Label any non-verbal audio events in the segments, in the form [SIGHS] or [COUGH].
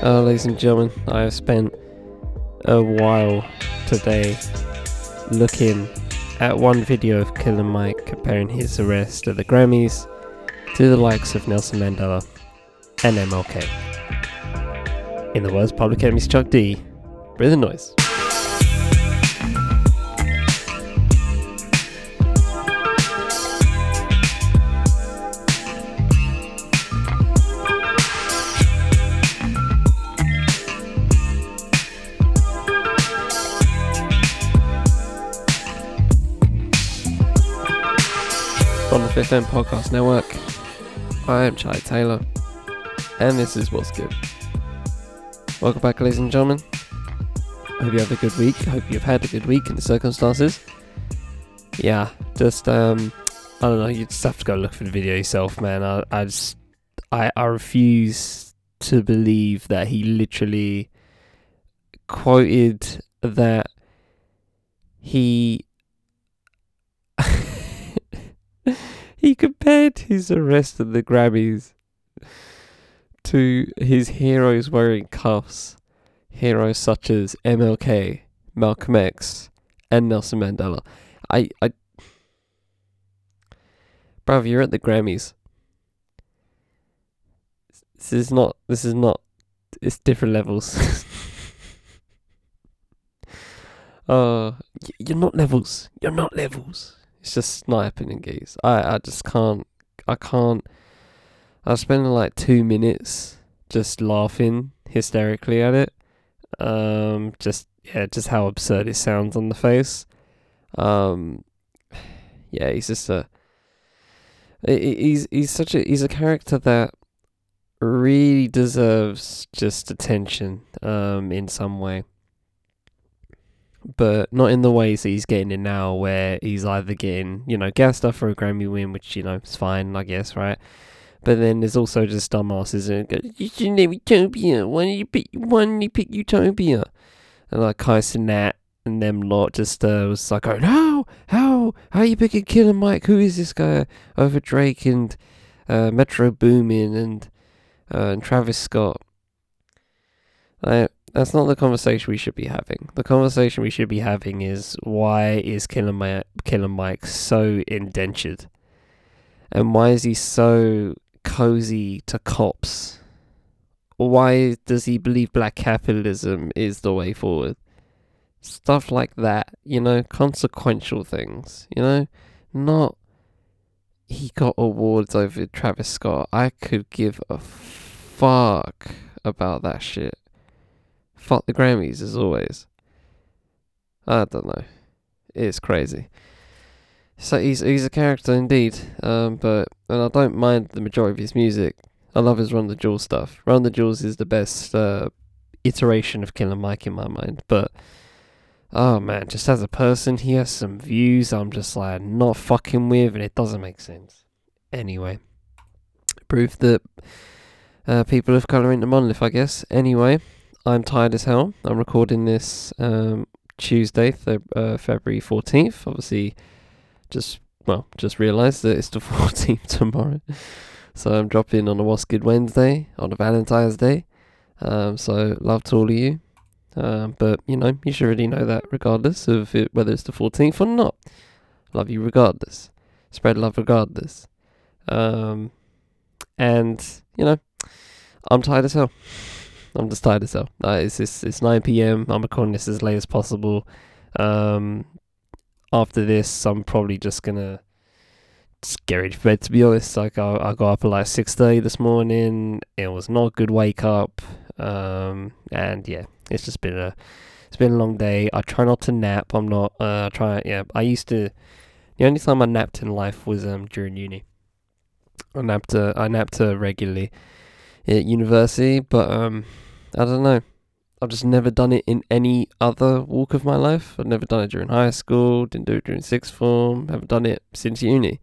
Uh, ladies and gentlemen, I have spent a while today looking at one video of Killer Mike comparing his arrest at the Grammys to the likes of Nelson Mandela and MLK. In the words Public Enemy's Chuck D, bring the noise. On the Fifth End Podcast Network. I am Charlie Taylor, and this is What's Good. Welcome back, ladies and gentlemen. I hope you have a good week. I hope you've had a good week in the circumstances. Yeah, just um, I don't know. You just have to go look for the video yourself, man. I, I just, I, I refuse to believe that he literally quoted that he [LAUGHS] he compared his arrest at the Grammys to his heroes wearing cuffs. Heroes such as MLK, Malcolm X, and Nelson Mandela. I, I, bruv, you're at the Grammys. This is not. This is not. It's different levels. [LAUGHS] uh, you're not levels. You're not levels. It's just not happening, geese. I, I just can't. I can't. I spending like two minutes just laughing hysterically at it. Um, just yeah, just how absurd it sounds on the face. Um, yeah, he's just a. He's he's such a he's a character that really deserves just attention. Um, in some way but not in the ways that he's getting it now, where he's either getting, you know, gas stuff for a Grammy win, which, you know, is fine, I guess, right? But then there's also just dumbasses and go, you should name Utopia. Why did you pick, why did you pick Utopia? And like Kai Cenat and them lot just uh, was like, oh no, how, how are you picking Killer Mike? Who is this guy over Drake and uh, Metro Boomin and, uh, and Travis Scott? Like, that's not the conversation we should be having. The conversation we should be having is why is Killer Mike, Killer Mike so indentured? And why is he so cozy to cops? Why does he believe black capitalism is the way forward? Stuff like that, you know, consequential things, you know, not he got awards over Travis Scott. I could give a fuck about that shit fuck the Grammys as always. I don't know. It's crazy. So he's he's a character indeed. Um, but and I don't mind the majority of his music. I love his Run the Jewels stuff. Run the Jewels is the best uh, iteration of Killer Mike in my mind. But oh man, just as a person, he has some views I'm just like not fucking with, and it doesn't make sense. Anyway, proof that uh, people of color the monolith, I guess. Anyway. I'm tired as hell. I'm recording this um, Tuesday, th- uh, February 14th. Obviously, just, well, just realised that it's the [LAUGHS] 14th tomorrow. So I'm dropping on a What's Good Wednesday, on a Valentine's Day. Um, so love to all of you. Um, but, you know, you should already know that regardless of it, whether it's the 14th or not. Love you regardless. Spread love regardless. Um, and, you know, I'm tired as hell. I'm just tired as hell. Uh, it's, it's it's 9 p.m. I'm recording this as late as possible. Um, after this, I'm probably just gonna just get ready for bed. To be honest, like I I got up at like 6:30 this morning. It was not a good wake up. Um, and yeah, it's just been a it's been a long day. I try not to nap. I'm not. Uh, I try. Yeah, I used to. The only time I napped in life was um during uni. I napped. Uh, I napped uh, regularly at university, but um I don't know. I've just never done it in any other walk of my life. I've never done it during high school, didn't do it during sixth form, haven't done it since uni.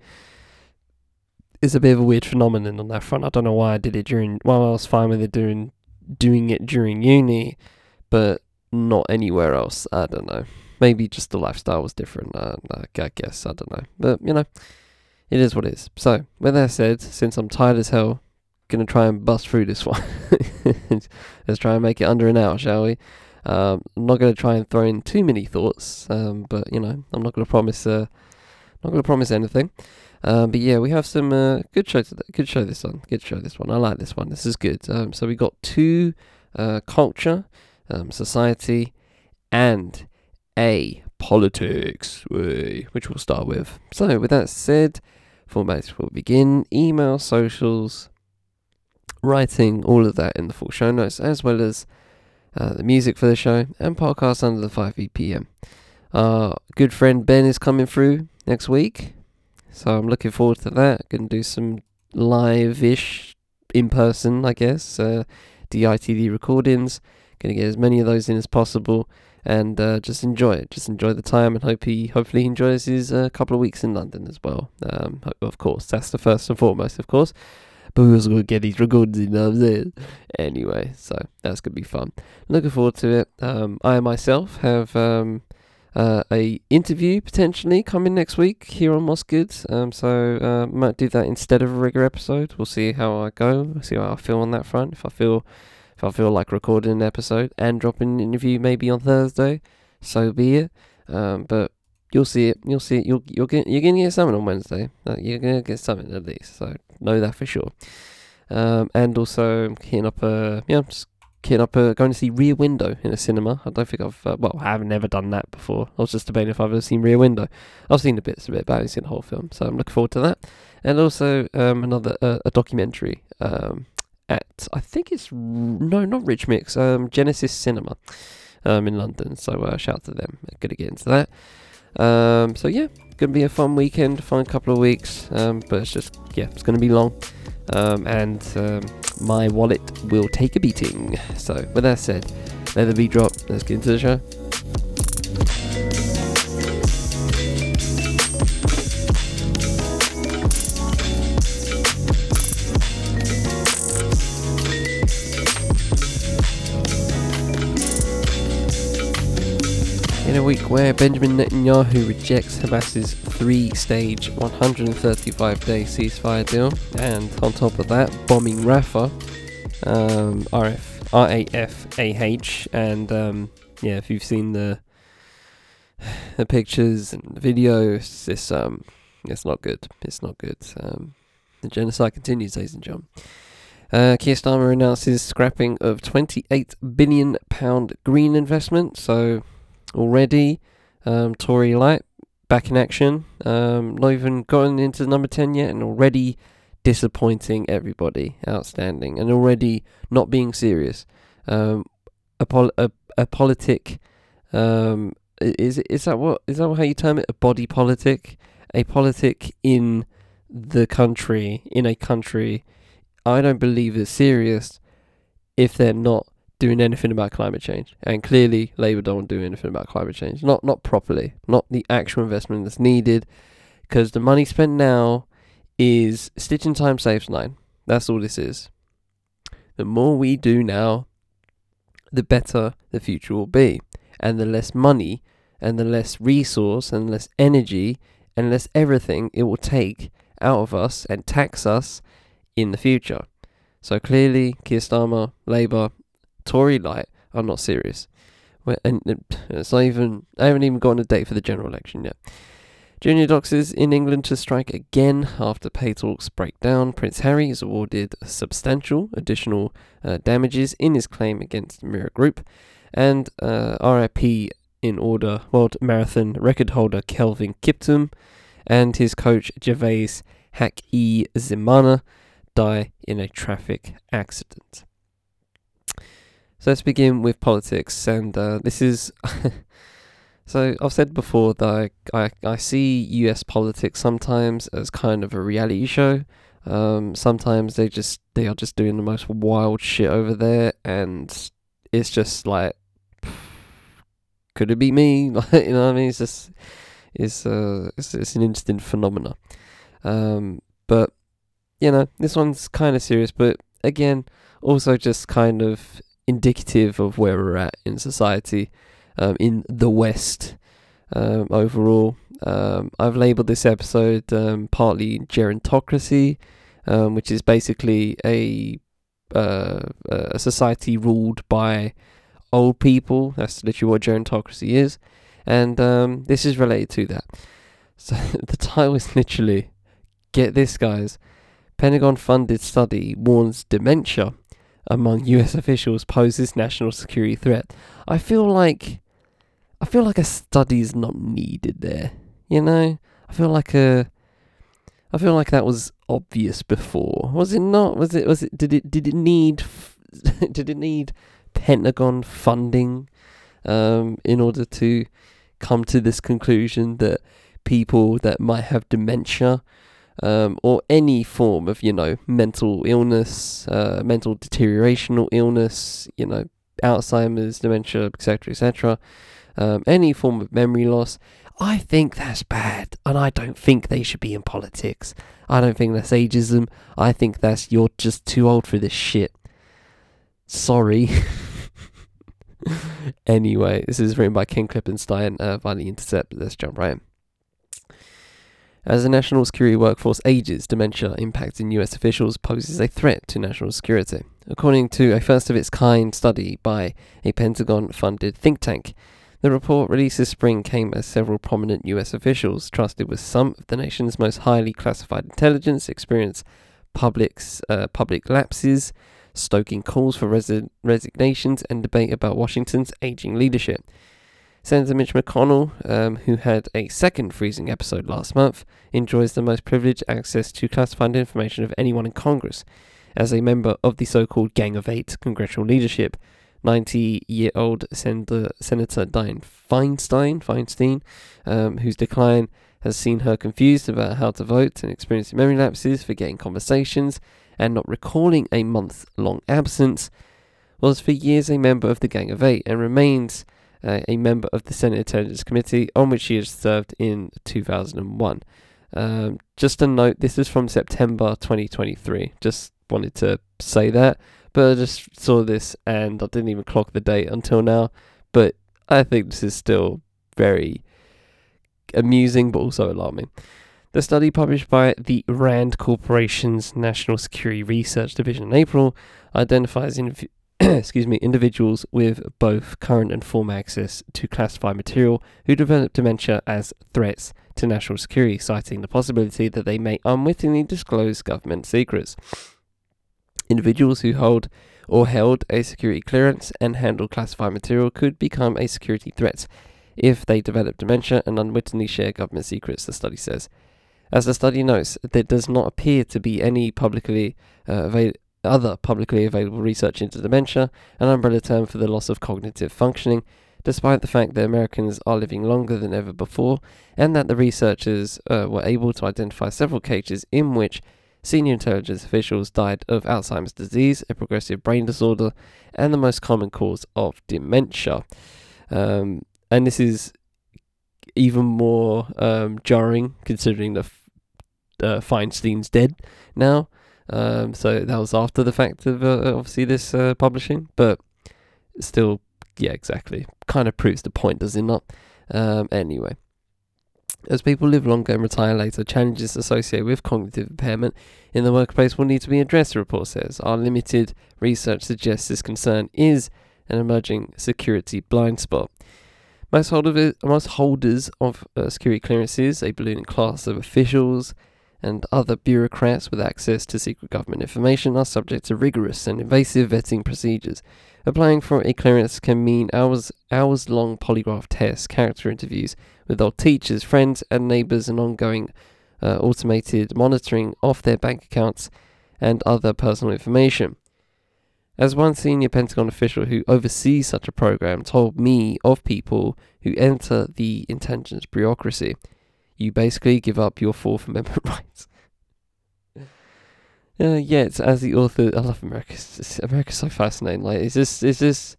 It's a bit of a weird phenomenon on that front. I don't know why I did it during. Well, I was fine with it doing doing it during uni, but not anywhere else. I don't know. Maybe just the lifestyle was different. Uh, I guess I don't know. But you know, it is what it is. So with that said, since I'm tired as hell, gonna try and bust through this one. [LAUGHS] Let's try and make it under an hour, shall we? Um, I'm not gonna try and throw in too many thoughts, um, but you know, I'm not gonna promise. Uh, not gonna promise anything. Um, but yeah, we have some uh, good show today. Good show this one. Good show this one. I like this one. This is good. Um, so we got two uh, culture, um, society, and a politics, which we'll start with. So with that said, formats will begin. Email, socials, writing, all of that in the full show notes, as well as uh, the music for the show and podcast under the 5 BPM. Our good friend Ben is coming through next week. So I'm looking forward to that. Gonna do some live ish in person, I guess. Uh, DITD recordings. Gonna get as many of those in as possible and uh, just enjoy it. Just enjoy the time and hope he hopefully he enjoys his uh, couple of weeks in London as well. Um, of course, that's the first and foremost, of course. Also gonna get these recordings in, know what Anyway, so that's gonna be fun. Looking forward to it. Um, I myself have um, uh, a interview potentially coming next week here on What's Good. Um, so uh, might do that instead of a regular episode. We'll see how I go. We'll see how I feel on that front. If I feel if I feel like recording an episode and dropping an interview maybe on Thursday, so be it. Um, but you'll see it. You'll see it. You'll you'll get you're gonna get something on Wednesday. Uh, you're gonna get something at least. So know that for sure. Um, and also I'm hitting up a yeah, I'm just kid up uh, going to see Rear Window in a cinema. I don't think I've uh, well, I have never done that before. I was just debating if I've ever seen Rear Window. I've seen the bits of it, but I haven't seen the whole film, so I'm looking forward to that. And also um, another uh, a documentary um, at I think it's no, not Rich Mix, um, Genesis Cinema um, in London. So uh, shout out to them. I'm gonna get into that. Um, so yeah, gonna be a fun weekend, fun couple of weeks. Um, but it's just yeah, it's gonna be long. Um, and um, my wallet will take a beating. So, with that said, let the beat drop. Let's get into the show. In a week where Benjamin Netanyahu rejects Hamas's three stage 135 day ceasefire deal, and on top of that, bombing Rafah, um, RF, RAFAH, and um, yeah, if you've seen the [SIGHS] the pictures and the videos, it's um, it's not good. It's not good. Um, the genocide continues, ladies and gentlemen. Uh, Keir Starmer announces scrapping of 28 billion pound green investment. So already, um, Tory Light back in action. Um, not even gotten into number 10 yet, and already disappointing everybody. Outstanding. And already not being serious. Um, a, pol- a, a politic. Um, is is that what is that how you term it? A body politic, a politic in the country, in a country. I don't believe is serious if they're not doing anything about climate change. And clearly, Labour don't do anything about climate change. Not not properly. Not the actual investment that's needed. Because the money spent now is stitching time saves nine. That's all this is. The more we do now, the better the future will be. And the less money and the less resource and less energy and less everything it will take out of us and tax us in the future. So clearly, Keir Starmer, Labour, Tory light I'm not serious. And it's not even, I haven't even gotten a date for the general election yet. Junior doctors in England to strike again after pay talks break down. Prince Harry is awarded substantial additional uh, damages in his claim against Mirror Group. And uh, RIP in order World Marathon record holder Kelvin Kiptum and his coach Gervais Haque Zimana die in a traffic accident. So let's begin with politics, and uh, this is. [LAUGHS] so I've said before that I, I, I see U.S. politics sometimes as kind of a reality show. Um, sometimes they just they are just doing the most wild shit over there, and it's just like, [SIGHS] could it be me? [LAUGHS] Like you know what I mean? It's just it's uh it's, it's an interesting phenomena. Um, but you know this one's kind of serious, but again, also just kind of indicative of where we're at in society um, in the West um, overall. Um, I've labeled this episode um, partly gerontocracy, um, which is basically a uh, a society ruled by old people. That's literally what gerontocracy is, and um, this is related to that. So [LAUGHS] the title is literally, get this, guys. Pentagon funded study warns dementia among US officials poses national security threat. I feel like I feel like a study is not needed there. You know? I feel like a I feel like that was obvious before. Was it not? Was it was it did it did it need [LAUGHS] did it need Pentagon funding um in order to come to this conclusion that people that might have dementia um, or any form of, you know, mental illness, uh, mental deterioration or illness, you know, Alzheimer's, dementia, etc., etc., um, any form of memory loss, I think that's bad, and I don't think they should be in politics. I don't think that's ageism. I think that's you're just too old for this shit. Sorry. [LAUGHS] anyway, this is written by Ken Klippenstein uh, by The Intercept. Let's jump right in. As the national security workforce ages, dementia impacting US officials poses a threat to national security. According to a first of its kind study by a Pentagon funded think tank, the report released this spring came as several prominent US officials trusted with some of the nation's most highly classified intelligence experience public's, uh, public lapses, stoking calls for resi- resignations and debate about Washington's aging leadership. Senator Mitch McConnell, um, who had a second freezing episode last month, enjoys the most privileged access to classified information of anyone in Congress. As a member of the so called Gang of Eight congressional leadership, 90 year old Senator, Senator Dianne Feinstein, Feinstein um, whose decline has seen her confused about how to vote and experiencing memory lapses, forgetting conversations, and not recalling a month long absence, was for years a member of the Gang of Eight and remains uh, a member of the Senate Intelligence Committee, on which she has served in 2001. Um, just a note, this is from September 2023. Just wanted to say that, but I just saw this and I didn't even clock the date until now. But I think this is still very amusing, but also alarming. The study published by the RAND Corporation's National Security Research Division in April identifies [COUGHS] excuse me, individuals with both current and former access to classified material who develop dementia as threats to national security, citing the possibility that they may unwittingly disclose government secrets. Individuals who hold or held a security clearance and handle classified material could become a security threat if they develop dementia and unwittingly share government secrets, the study says. As the study notes, there does not appear to be any publicly uh, available other publicly available research into dementia, an umbrella term for the loss of cognitive functioning, despite the fact that Americans are living longer than ever before, and that the researchers uh, were able to identify several cases in which senior intelligence officials died of Alzheimer's disease, a progressive brain disorder, and the most common cause of dementia. Um, and this is even more um, jarring considering that uh, Feinstein's dead now. Um, so that was after the fact of uh, obviously this uh, publishing, but still, yeah, exactly. Kind of proves the point, does it not? Um, anyway, as people live longer and retire later, challenges associated with cognitive impairment in the workplace will need to be addressed, the report says. Our limited research suggests this concern is an emerging security blind spot. Most, holder, most holders of uh, security clearances, a ballooning class of officials, and other bureaucrats with access to secret government information are subject to rigorous and invasive vetting procedures. Applying for a clearance can mean hours hours long polygraph tests, character interviews with old teachers, friends, and neighbours, and ongoing uh, automated monitoring of their bank accounts and other personal information. As one senior Pentagon official who oversees such a program told me of people who enter the intelligence bureaucracy, you basically give up your Fourth [LAUGHS] Amendment rights. Uh, yeah, it's as the author. I love America. It's, America's so fascinating. Like, is this is this?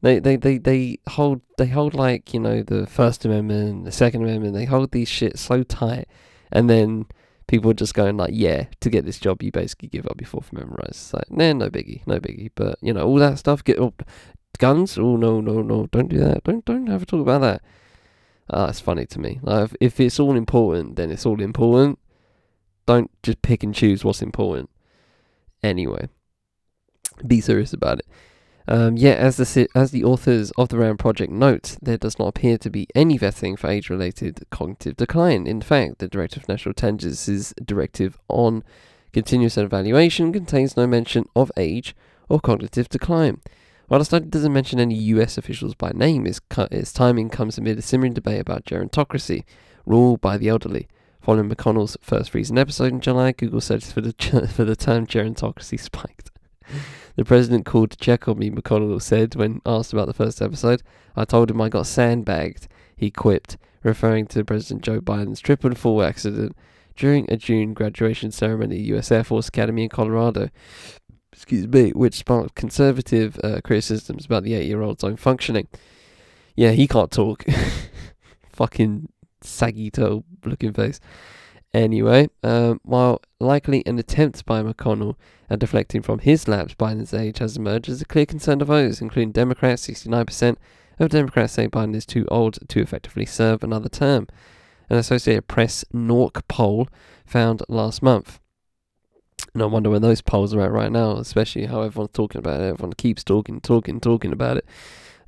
they, they, they, they hold, they hold like you know the First Amendment, the Second Amendment. They hold these shit so tight, and then people are just going like, yeah, to get this job, you basically give up your Fourth Amendment rights. It's like, nah, no biggie, no biggie. But you know all that stuff. Get oh, guns. Oh no, no, no! Don't do that. Don't, don't have a talk about that. Uh, it's funny to me. Like, if, it's all important, then it's all important. don't just pick and choose what's important. Anyway, be serious about it. Um, yet, as the as the authors of the RAND project note, there does not appear to be any vetting for age-related cognitive decline. In fact, the Director of National Intelligence's directive on continuous evaluation contains no mention of age or cognitive decline. While the study doesn't mention any US officials by name, its, timing comes amid a simmering debate about gerontocracy, rule by the elderly. Following McConnell's first recent episode in July, Google searches for the, [LAUGHS] for the term gerontocracy spiked. [LAUGHS] The president called to check on me, McConnell said when asked about the first episode. I told him I got sandbagged, he quipped, referring to President Joe Biden's trip and fall accident during a June graduation ceremony at U.S. Air Force Academy in Colorado. Excuse me, which sparked conservative uh, criticisms about the eight-year-old's own functioning. Yeah, he can't talk. [LAUGHS] Fucking saggy toe looking face. Anyway, um, while likely an attempt by McConnell at deflecting from his lapse, Biden's age has emerged as a clear concern of voters, including Democrats. 69% of Democrats say Biden is too old to effectively serve another term. An Associated Press NORC poll found last month. And I wonder when those polls are at right now, especially how everyone's talking about it. Everyone keeps talking, talking, talking about it.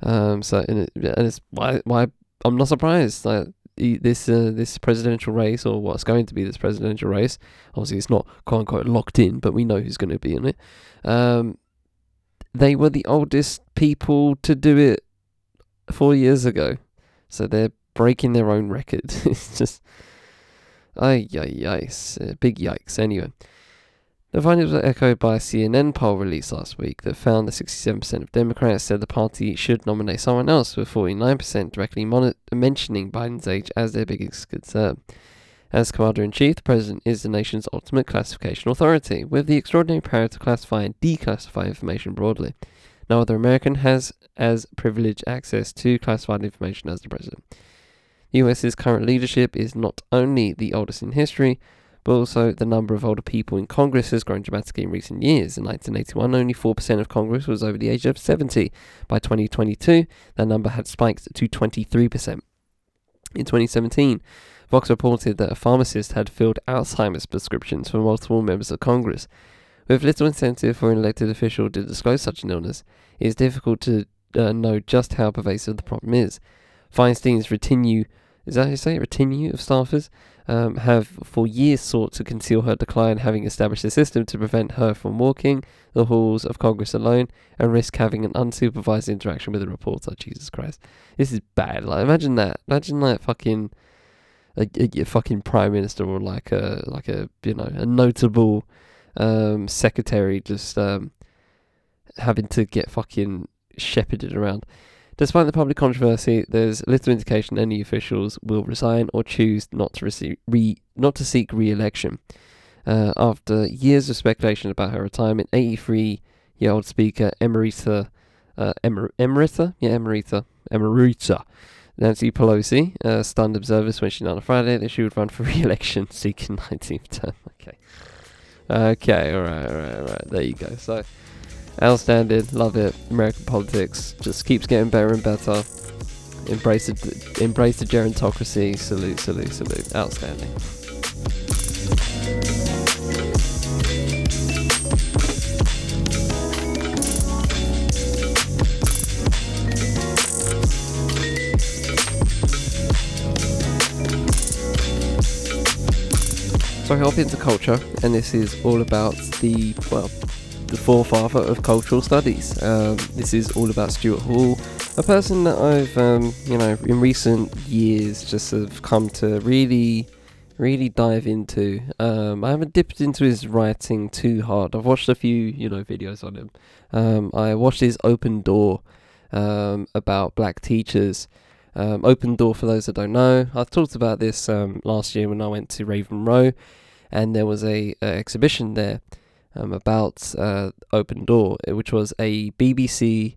Um, so and, it, and it's why why I'm not surprised. Like this uh, this presidential race or what's going to be this presidential race. Obviously, it's not quote unquote locked in, but we know who's going to be in it. Um, they were the oldest people to do it four years ago, so they're breaking their own record. [LAUGHS] it's just, ay, yikes, uh, big yikes. Anyway. The findings were echoed by a CNN poll released last week that found that 67% of Democrats said the party should nominate someone else, with 49% directly mon- mentioning Biden's age as their biggest concern. As Commander in Chief, the President is the nation's ultimate classification authority, with the extraordinary power to classify and declassify information broadly. No other American has as privileged access to classified information as the President. The US's current leadership is not only the oldest in history, but also the number of older people in Congress has grown dramatically in recent years. In 1981, only 4% of Congress was over the age of 70. By 2022, that number had spiked to 23%. In 2017, Vox reported that a pharmacist had filled Alzheimer's prescriptions for multiple members of Congress. With little incentive for an elected official to disclose such an illness, it is difficult to uh, know just how pervasive the problem is. Feinstein's retinue, is that how you say it? Retinue of staffers um, have for years sought to conceal her decline, having established a system to prevent her from walking the halls of Congress alone and risk having an unsupervised interaction with a reporter. Jesus Christ, this is bad. Like, imagine that. Imagine like fucking a, a, a fucking prime minister or like a like a you know a notable um, secretary just um, having to get fucking shepherded around. Despite the public controversy, there's little indication any officials will resign or choose not to receive re, not to seek re-election. Uh, after years of speculation about her retirement, 83-year-old Speaker Emerita, uh, Emer- Emerita, yeah, Emerita, Emerita, Nancy Pelosi uh, stunned observers when she announced on Friday that she would run for [LAUGHS] re-election, seeking [LAUGHS] 19th term. Okay, okay, all right, all right, all right. There you go. So. Outstanding, love it. American politics just keeps getting better and better. Embrace the, embrace the gerontocracy. Salute, salute, salute. Outstanding. So I hop into culture, and this is all about the well, the forefather of cultural studies. Um, this is all about Stuart Hall, a person that I've, um, you know, in recent years just have come to really, really dive into. Um, I haven't dipped into his writing too hard. I've watched a few, you know, videos on him. Um, I watched his Open Door um, about black teachers. Um, Open Door, for those that don't know, I talked about this last year when I went to Raven Row, and there was a, a exhibition there um, about uh, Open Door, which was a BBC,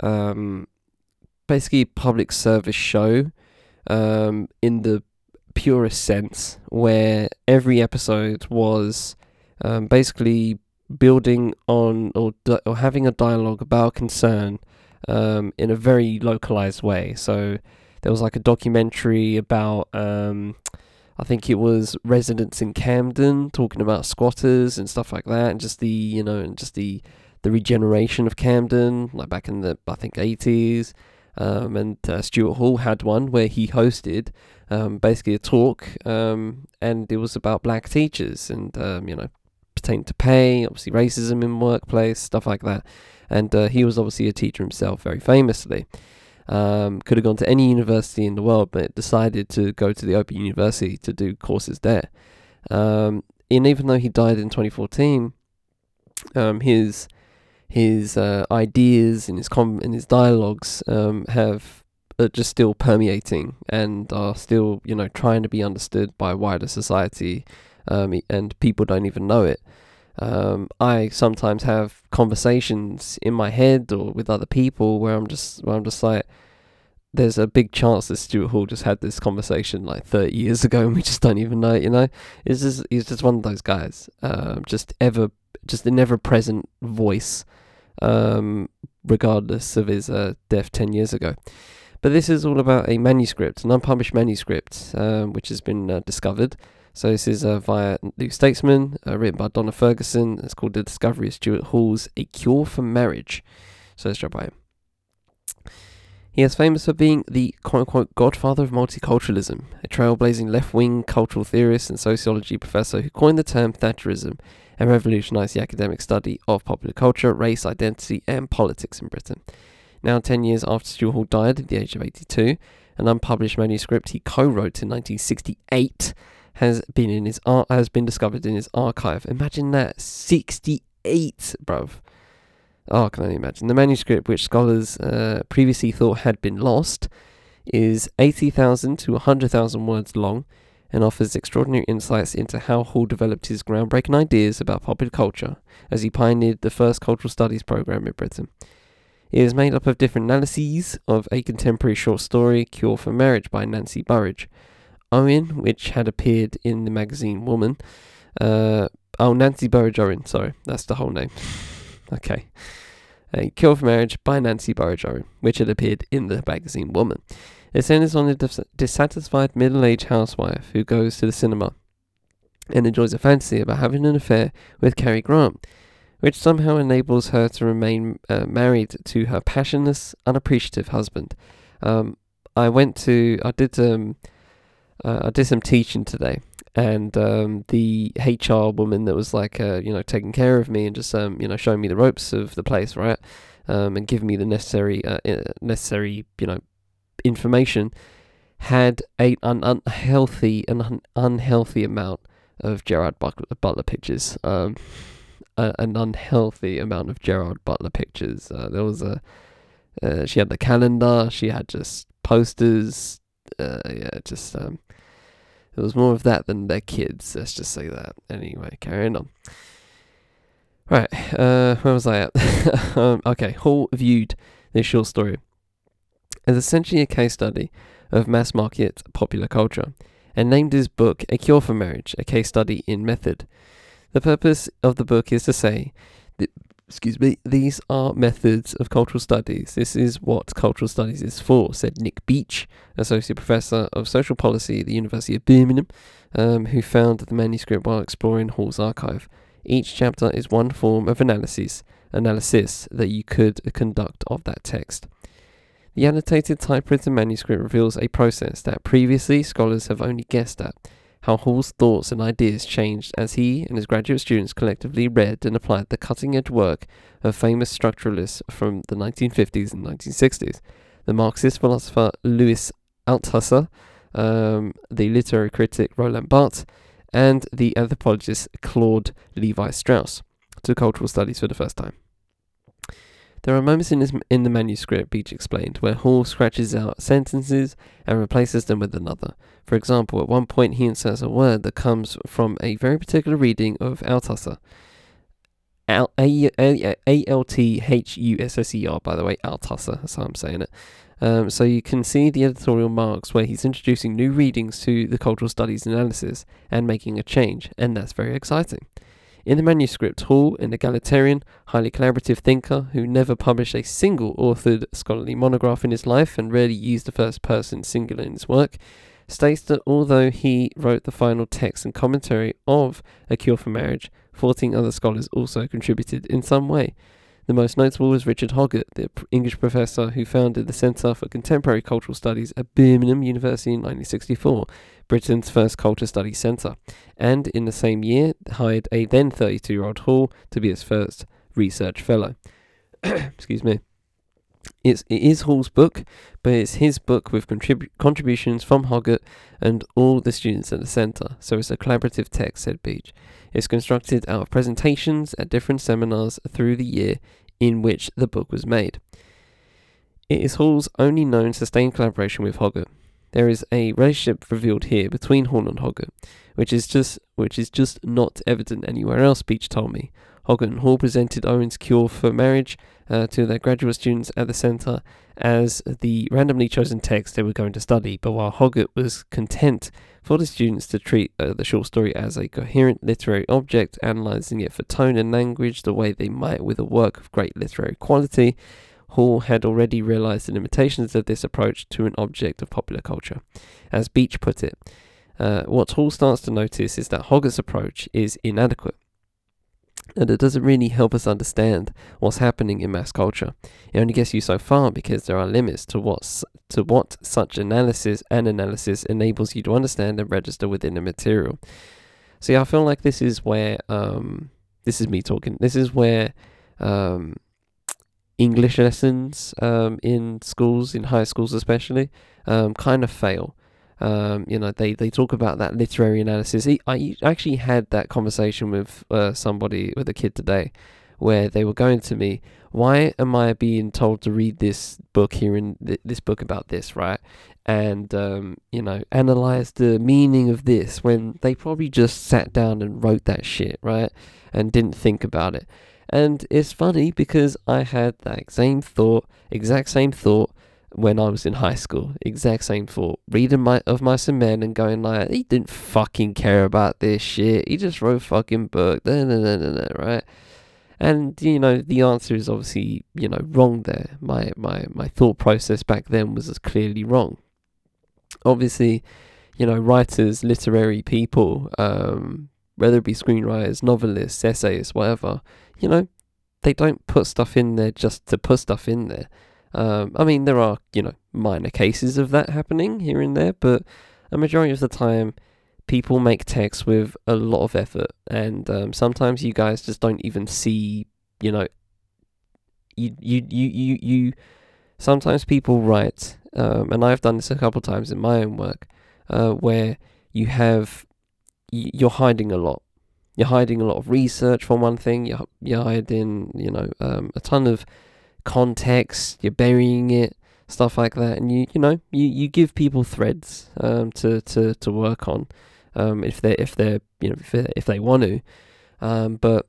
um, basically public service show, um, in the purest sense, where every episode was um, basically building on or di- or having a dialogue about concern um, in a very localized way. So there was like a documentary about. I think it was residents in Camden talking about squatters and stuff like that, and just the you know, and just the the regeneration of Camden, like back in the I think eighties. Um, and uh, Stuart Hall had one where he hosted um, basically a talk, um, and it was about black teachers and um, you know pertaining to pay, obviously racism in workplace, stuff like that. And uh, he was obviously a teacher himself, very famously. Um, could have gone to any university in the world, but decided to go to the Open University to do courses there. Um, and even though he died in 2014, um, his his uh, ideas and his com- and his dialogues um, have are just still permeating and are still you know trying to be understood by wider society, um, and people don't even know it. Um, I sometimes have conversations in my head or with other people where I'm just where I'm just like, there's a big chance that Stuart Hall just had this conversation like 30 years ago and we just don't even know. You know, it's just he's just one of those guys, um, just ever just an ever present voice, um, regardless of his uh, death 10 years ago. But this is all about a manuscript, an unpublished manuscript, um, which has been uh, discovered. So this is uh, via New Statesman, uh, written by Donna Ferguson. It's called The Discovery of Stuart Hall's A Cure for Marriage. So let's jump by him. He is famous for being the quote unquote godfather of multiculturalism, a trailblazing left wing cultural theorist and sociology professor who coined the term Thatcherism and revolutionized the academic study of popular culture, race, identity, and politics in Britain. Now, 10 years after Stuart Hall died at the age of 82, an unpublished manuscript he co wrote in 1968 has been in his ar- has been discovered in his archive. Imagine that, 68, bruv. Oh, I can only imagine. The manuscript, which scholars uh, previously thought had been lost, is 80,000 to 100,000 words long and offers extraordinary insights into how Hall developed his groundbreaking ideas about popular culture as he pioneered the first cultural studies program in Britain. It is made up of different analyses of a contemporary short story, Cure for Marriage by Nancy Burridge, Owen, which had appeared in the magazine Woman. Uh, oh, Nancy Burridge sorry, that's the whole name. [LAUGHS] okay. A Cure for Marriage by Nancy Burridge which had appeared in the magazine Woman. It centers on a dis- dissatisfied middle aged housewife who goes to the cinema and enjoys a fantasy about having an affair with Cary Grant, which somehow enables her to remain uh, married to her passionless, unappreciative husband. Um, I went to, I did um, uh, I did some teaching today, and um, the HR woman that was like, uh, you know, taking care of me and just, um, you know, showing me the ropes of the place, right, um, and giving me the necessary, uh, necessary, you know, information, had a an unhealthy, an un- unhealthy amount of Gerard Butler, pictures, um, a, an unhealthy amount of Gerard Butler pictures. Uh, there was a, uh, she had the calendar, she had just posters, uh, yeah, just um, it was more of that than their kids. Let's just say that. Anyway, carrying on. Right, uh, where was I at? [LAUGHS] um, okay, Hall viewed this short story as essentially a case study of mass market popular culture, and named his book A Cure for Marriage, a case study in method. The purpose of the book is to say that excuse me, these are methods of cultural studies. This is what cultural studies is for, said Nick Beach, Associate Professor of Social Policy at the University of Birmingham, um, who found the manuscript while exploring Hall's archive. Each chapter is one form of analysis, analysis that you could conduct of that text. The annotated typewritten manuscript reveals a process that previously scholars have only guessed at how Hall's thoughts and ideas changed as he and his graduate students collectively read and applied the cutting edge work of famous structuralists from the 1950s and 1960s. The Marxist philosopher Louis Althusser, um, the literary critic Roland Barthes, and the anthropologist Claude Levi Strauss to cultural studies for the first time. There are moments in, in the manuscript, Beach explained, where Hall scratches out sentences and replaces them with another. For example, at one point he inserts a word that comes from a very particular reading of Althusser. A L T H U S S E R, by the way, Althusser, that's how I'm saying it. Um, so you can see the editorial marks where he's introducing new readings to the cultural studies analysis and making a change, and that's very exciting. In the manuscript, Hall, an egalitarian, highly collaborative thinker who never published a single authored scholarly monograph in his life and rarely used the first person singular in his work, states that although he wrote the final text and commentary of A Cure for Marriage, 14 other scholars also contributed in some way. The most notable was Richard Hoggart, the English professor who founded the Centre for Contemporary Cultural Studies at Birmingham University in 1964, Britain's first culture studies centre, and in the same year hired a then 32 year old Hall to be his first research fellow. [COUGHS] Excuse me. It's, it is Hall's book, but it's his book with contrib- contributions from Hoggart and all the students at the centre, so it's a collaborative text, said Beach. It's constructed out of presentations at different seminars through the year in which the book was made. It is Hall's only known sustained collaboration with Hoggart. There is a relationship revealed here between Hall and Hoggart, which is just which is just not evident anywhere else, Beach told me. Hoggart and Hall presented Owen's cure for marriage uh, to their graduate students at the centre as the randomly chosen text they were going to study, but while Hoggart was content for the students to treat uh, the short story as a coherent literary object, analysing it for tone and language the way they might with a work of great literary quality, Hall had already realised the limitations of this approach to an object of popular culture. As Beach put it, uh, what Hall starts to notice is that Hoggart's approach is inadequate. And it doesn't really help us understand what's happening in mass culture. It only gets you so far because there are limits to what to what such analysis and analysis enables you to understand and register within the material. See, I feel like this is where um, this is me talking. This is where um, English lessons um, in schools, in high schools especially, um, kind of fail. Um, you know, they, they talk about that literary analysis. I actually had that conversation with uh, somebody, with a kid today, where they were going to me, why am I being told to read this book here in th- this book about this, right? And, um, you know, analyze the meaning of this when they probably just sat down and wrote that shit, right? And didn't think about it. And it's funny because I had that same thought, exact same thought when I was in high school. Exact same thought. Reading my of Mice and Men and going like, he didn't fucking care about this shit. He just wrote a fucking book. Da, da, da, da, da, right? And you know, the answer is obviously, you know, wrong there. My my my thought process back then was as clearly wrong. Obviously, you know, writers, literary people, um, whether it be screenwriters, novelists, essayists, whatever, you know, they don't put stuff in there just to put stuff in there. Um, I mean, there are, you know, minor cases of that happening here and there, but a majority of the time, people make text with a lot of effort, and um, sometimes you guys just don't even see, you know, you you you you, you sometimes people write, um, and I've done this a couple times in my own work, uh, where you have you're hiding a lot you're hiding a lot of research for one thing. You're you're hiding, you know, um, a ton of context. You're burying it, stuff like that, and you you know you, you give people threads um, to, to, to work on um, if they if they're you know if they, if they want to, um, but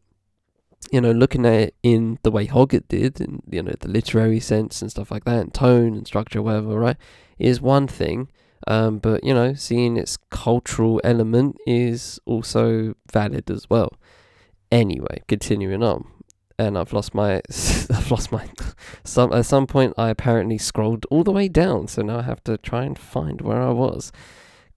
you know looking at it in the way Hoggart did, and you know the literary sense and stuff like that, and tone and structure, whatever, right, is one thing. Um, but you know, seeing its cultural element is also valid as well. Anyway, continuing on, and I've lost my, [LAUGHS] I've lost my. Some at some point, I apparently scrolled all the way down, so now I have to try and find where I was.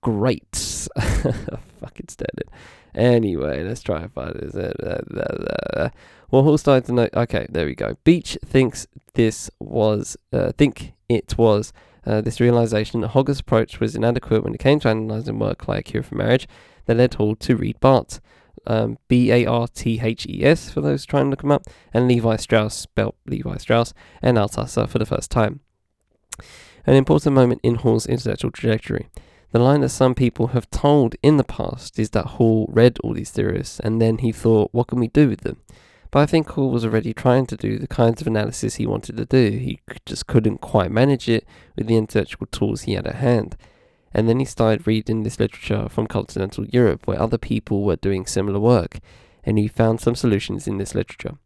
Great, [LAUGHS] fucking it. Anyway, let's try and find it. Well, Hall started to know. Okay, there we go. Beach thinks this was, uh, think it was uh, this realization that Hoggart's approach was inadequate when it came to analyzing work like Cure for Marriage that led Hall to read Barthes, um, B A R T H E S for those trying to look him up, and Levi Strauss, spelt Levi Strauss, and Althusser for the first time. An important moment in Hall's intellectual trajectory. The line that some people have told in the past is that Hall read all these theorists and then he thought, what can we do with them? But I think Hall was already trying to do the kinds of analysis he wanted to do. He just couldn't quite manage it with the intellectual tools he had at hand. And then he started reading this literature from continental Europe where other people were doing similar work, and he found some solutions in this literature.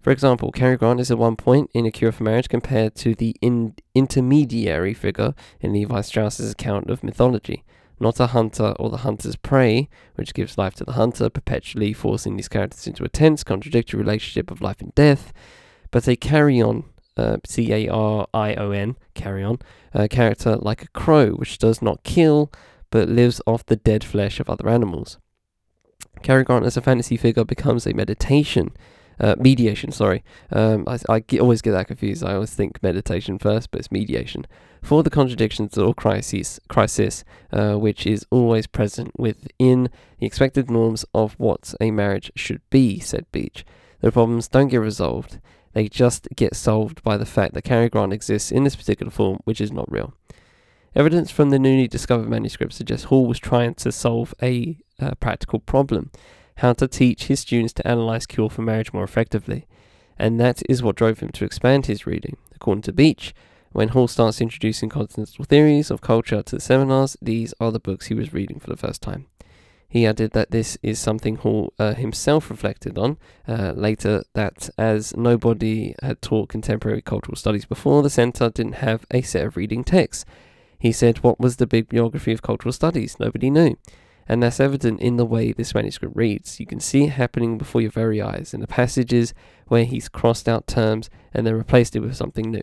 For example, Cary Grant is at one point in A Cure for Marriage compared to the in- intermediary figure in Levi Strauss's account of mythology not a hunter or the hunter's prey, which gives life to the hunter, perpetually forcing these characters into a tense, contradictory relationship of life and death, but a carry on uh, C A R I O N, carry on, a character like a crow, which does not kill but lives off the dead flesh of other animals. Cary Grant as a fantasy figure becomes a meditation, uh, mediation. Sorry, um, I, I get, always get that confused. I always think meditation first, but it's mediation for the contradictions or crises, crisis, uh, which is always present within the expected norms of what a marriage should be. Said Beach. The problems don't get resolved; they just get solved by the fact that Cary Grant exists in this particular form, which is not real. Evidence from the newly discovered manuscript suggests Hall was trying to solve a uh, practical problem how to teach his students to analyze Cure for Marriage more effectively. And that is what drove him to expand his reading. According to Beach, when Hall starts introducing continental theories of culture to the seminars, these are the books he was reading for the first time. He added that this is something Hall uh, himself reflected on uh, later, that as nobody had taught contemporary cultural studies before, the centre didn't have a set of reading texts. He said, What was the bibliography of cultural studies? Nobody knew and that's evident in the way this manuscript reads. You can see it happening before your very eyes in the passages where he's crossed out terms and then replaced it with something new.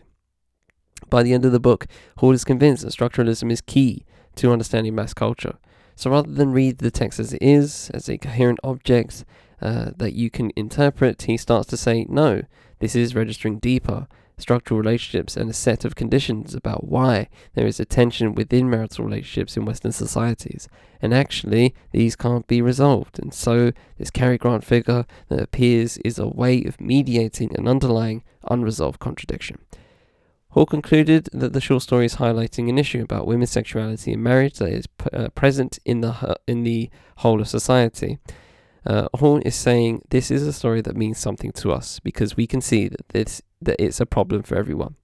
By the end of the book, Hall is convinced that structuralism is key to understanding mass culture. So rather than read the text as it is, as a coherent object uh, that you can interpret, he starts to say, no, this is registering deeper structural relationships and a set of conditions about why there is a tension within marital relationships in Western societies. And actually, these can't be resolved. And so, this Cary Grant figure that appears is a way of mediating an underlying unresolved contradiction. Hall concluded that the short story is highlighting an issue about women's sexuality and marriage that is p- uh, present in the in the whole of society. Uh, Horn is saying this is a story that means something to us because we can see that this that it's a problem for everyone.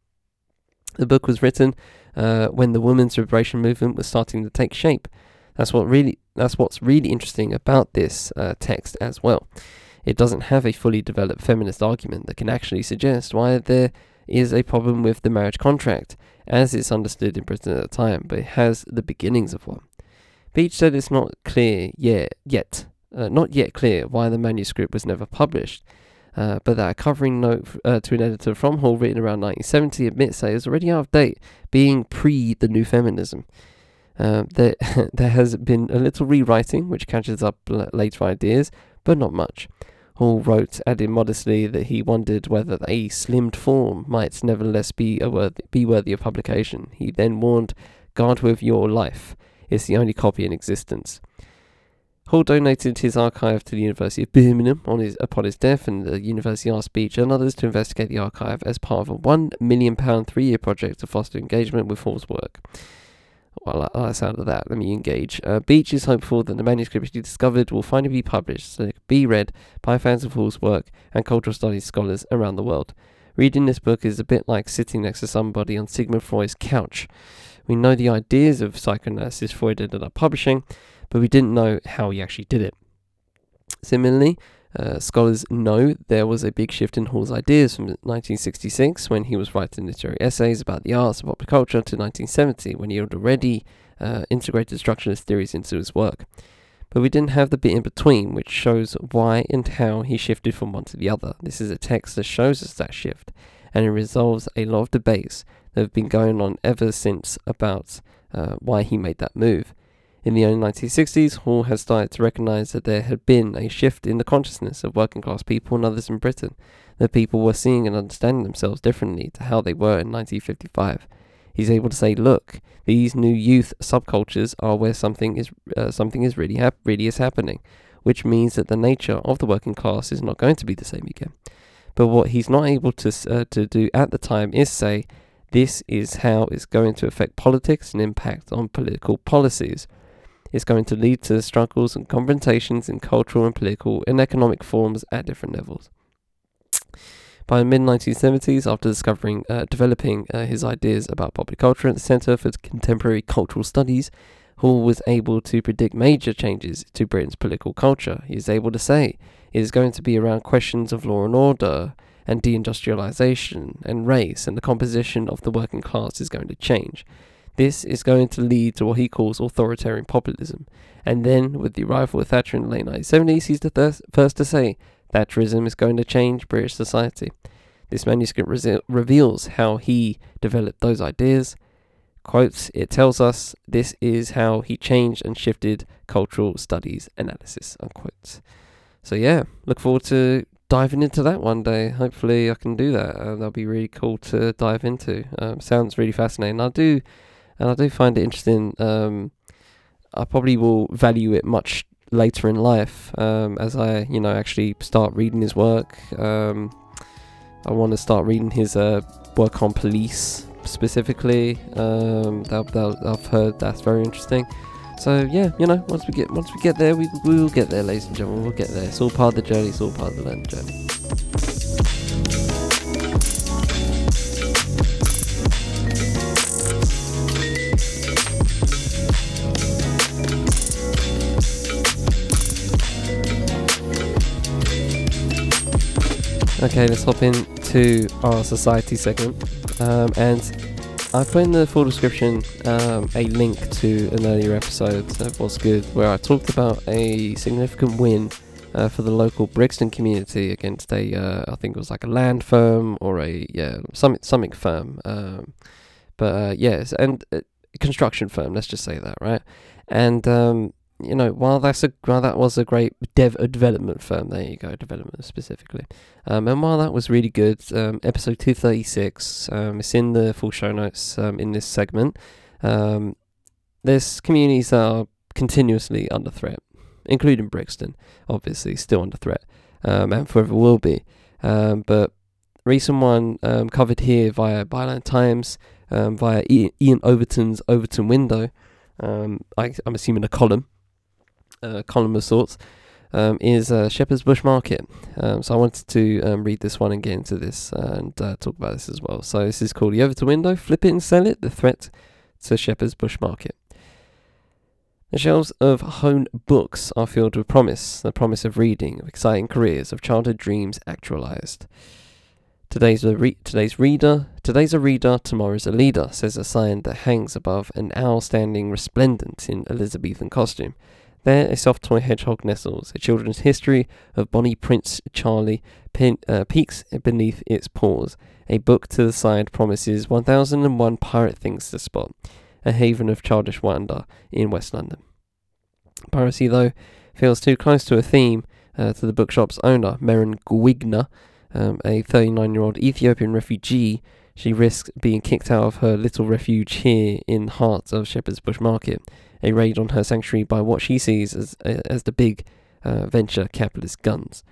The book was written uh, when the women's liberation movement was starting to take shape. That's what really that's what's really interesting about this uh, text as well. It doesn't have a fully developed feminist argument that can actually suggest why there is a problem with the marriage contract as it's understood in Britain at the time, but it has the beginnings of one. Beach said it's not clear yet, yet uh, not yet clear why the manuscript was never published, uh, but that a covering note uh, to an editor from Hall written around 1970 admits that it was already out of date, being pre the new feminism. Uh, there, [LAUGHS] there has been a little rewriting which catches up l- later ideas, but not much. Hall wrote, adding modestly that he wondered whether a slimmed form might nevertheless be, worthy, be worthy of publication. He then warned, Guard with your life. It's the only copy in existence. Hall donated his archive to the University of Birmingham on his, upon his death, and the university asked Beach and others to investigate the archive as part of a £1 million three year project to foster engagement with Hall's work. Well, I like the sound of that. Let me engage. Uh, Beach is hopeful that the manuscript he discovered will finally be published so it can be read by fans of Hall's work and cultural studies scholars around the world. Reading this book is a bit like sitting next to somebody on Sigmund Freud's couch. We know the ideas of psychoanalysis Freud ended up publishing, but we didn't know how he actually did it. Similarly, uh, scholars know there was a big shift in Hall's ideas from 1966 when he was writing literary essays about the arts and popular culture to 1970 when he had already uh, integrated structuralist theories into his work. But we didn't have the bit in between, which shows why and how he shifted from one to the other. This is a text that shows us that shift, and it resolves a lot of debates that have been going on ever since about uh, why he made that move. In the early 1960s, Hall had started to recognise that there had been a shift in the consciousness of working class people and others in Britain, that people were seeing and understanding themselves differently to how they were in 1955. He's able to say, "Look, these new youth subcultures are where something is uh, something is really hap- really is happening, which means that the nature of the working class is not going to be the same again." But what he's not able to uh, to do at the time is say, "This is how it's going to affect politics and impact on political policies." Is going to lead to struggles and confrontations in cultural and political and economic forms at different levels. By the mid 1970s, after discovering, uh, developing uh, his ideas about popular culture at the Centre for Contemporary Cultural Studies, Hall was able to predict major changes to Britain's political culture. He is able to say it is going to be around questions of law and order and deindustrialization and race, and the composition of the working class is going to change. This is going to lead to what he calls authoritarian populism. And then, with the arrival of Thatcher in the late 1970s, he's the first to say Thatcherism is going to change British society. This manuscript rese- reveals how he developed those ideas. Quotes, it tells us this is how he changed and shifted cultural studies analysis. Unquote. So, yeah, look forward to diving into that one day. Hopefully, I can do that. Uh, that'll be really cool to dive into. Um, sounds really fascinating. I do, and I do find it interesting. Um, I probably will value it much later in life um, as I, you know, actually start reading his work. Um, I want to start reading his uh, work on police specifically. Um, that, that, I've heard that's very interesting. So yeah, you know, once we get once we get there, we we will get there, ladies and gentlemen. We'll get there. It's all part of the journey. It's all part of the learning journey. Okay, let's hop into our society segment. Um, and I put in the full description um, a link to an earlier episode of What's Good where I talked about a significant win uh, for the local Brixton community against a, uh, I think it was like a land firm or a, yeah, something, something firm. Um, but uh, yes, and uh, construction firm, let's just say that, right? And um, you know, while that's a while that was a great dev development firm, there you go, development specifically. Um, and while that was really good, um, episode two thirty six, um, it's in the full show notes um, in this segment. Um, there's communities that are continuously under threat, including Brixton, obviously still under threat, um, and forever will be. But recent one covered here via Byline Times, via Iain Overton's Overton Window. I, I'm assuming a column uh, column of sorts, um, is uh, Shepherd's Bush Market. Um, so I wanted to um, read this one and get into this and uh, talk about this as well. So this is called The Over Overton Window, Flip It and Sell It, The Threat to Shepherd's Bush Market. The shelves of Hone books are filled with promise, the promise of reading, of exciting careers, of childhood dreams actualized. Today's a re- today's reader, today's a reader, tomorrow's a leader, says a sign that hangs above an owl standing resplendent in Elizabethan costume. There, a soft toy hedgehog nestles, a children's history of Bonnie Prince Charlie pin, uh, peeks beneath its paws. A book to the side promises 1001 pirate things to spot, a haven of childish wonder in West London. Piracy, though, feels too close to a theme uh, to the bookshop's owner, Meren Gwigna, um, a 39 year old Ethiopian refugee. She risks being kicked out of her little refuge here in the heart of Shepherd's Bush Market a raid on her sanctuary by what she sees as, as the big uh, venture capitalist guns.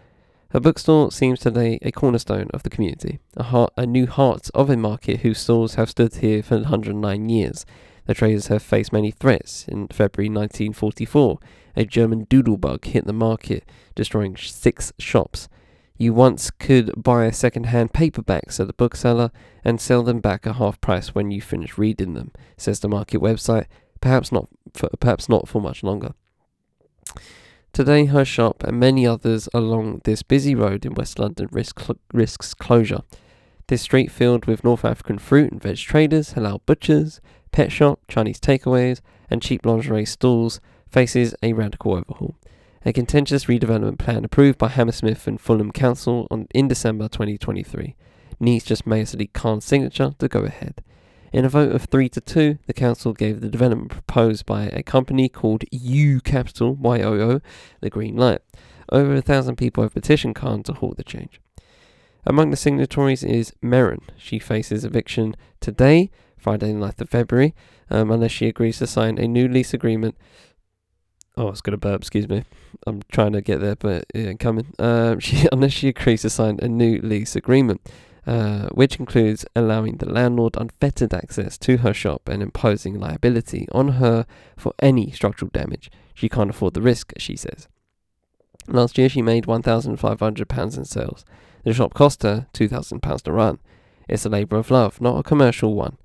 Her bookstore seems today a cornerstone of the community, a, heart, a new heart of a market whose stores have stood here for 109 years. The traders have faced many threats. In February 1944, a German doodlebug hit the market, destroying six shops. You once could buy second-hand paperbacks at the bookseller and sell them back at half price when you finish reading them, says the market website, perhaps not for, perhaps not for much longer. Today, her shop and many others along this busy road in West London risk cl- risks closure. This street filled with North African fruit and veg traders, halal butchers, pet shop, Chinese takeaways, and cheap lingerie stalls faces a radical overhaul. A contentious redevelopment plan approved by Hammersmith and Fulham Council on, in December 2023 needs just Mayor Sadiq Khan's signature to go ahead. In a vote of 3 to 2, the council gave the development proposed by a company called Yoo Capital, YOO, the green light. Over a thousand people have petitioned Khan to halt the change. Among the signatories is Meren. She faces eviction today, Friday, the 9th of February, um, unless she agrees to sign a new lease agreement. Oh, I was going to burp, excuse me. I'm trying to get there, but it ain't coming. Um, [LAUGHS] she, unless she agrees to sign a new lease agreement. Uh, which includes allowing the landlord unfettered access to her shop and imposing liability on her for any structural damage. She can't afford the risk, she says. Last year, she made £1,500 in sales. The shop cost her £2,000 to run. It's a labour of love, not a commercial one.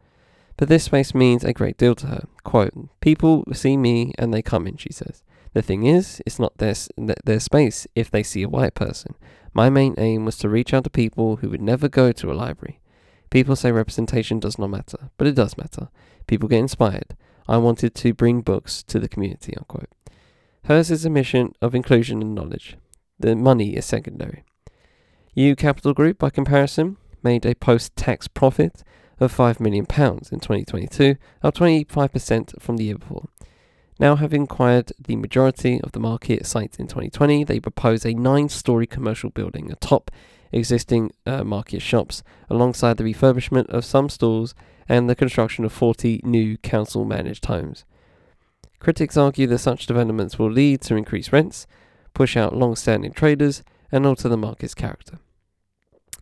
But this space means a great deal to her. Quote, People see me and they come in, she says. The thing is, it's not their, their space if they see a white person. My main aim was to reach out to people who would never go to a library. People say representation does not matter, but it does matter. People get inspired. I wanted to bring books to the community, unquote. Hers is a mission of inclusion and knowledge. The money is secondary. Yoo Capital Group, by comparison, made a post tax profit of £5 million in 2022, up 25% from the year before. Now, having acquired the majority of the market sites in 2020, they propose a nine story commercial building atop existing uh, market shops, alongside the refurbishment of some stores and the construction of 40 new council managed homes. Critics argue that such developments will lead to increased rents, push out long standing traders, and alter the market's character.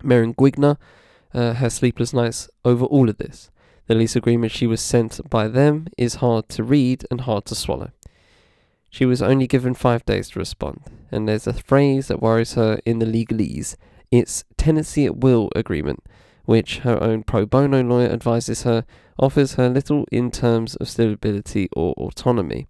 Maren Guigner uh, has sleepless nights over all of this. The lease agreement she was sent by them is hard to read and hard to swallow. She was only given five days to respond, and there's a phrase that worries her in the legalese. It's tenancy at will agreement, which her own pro bono lawyer advises her offers her little in terms of stability or autonomy.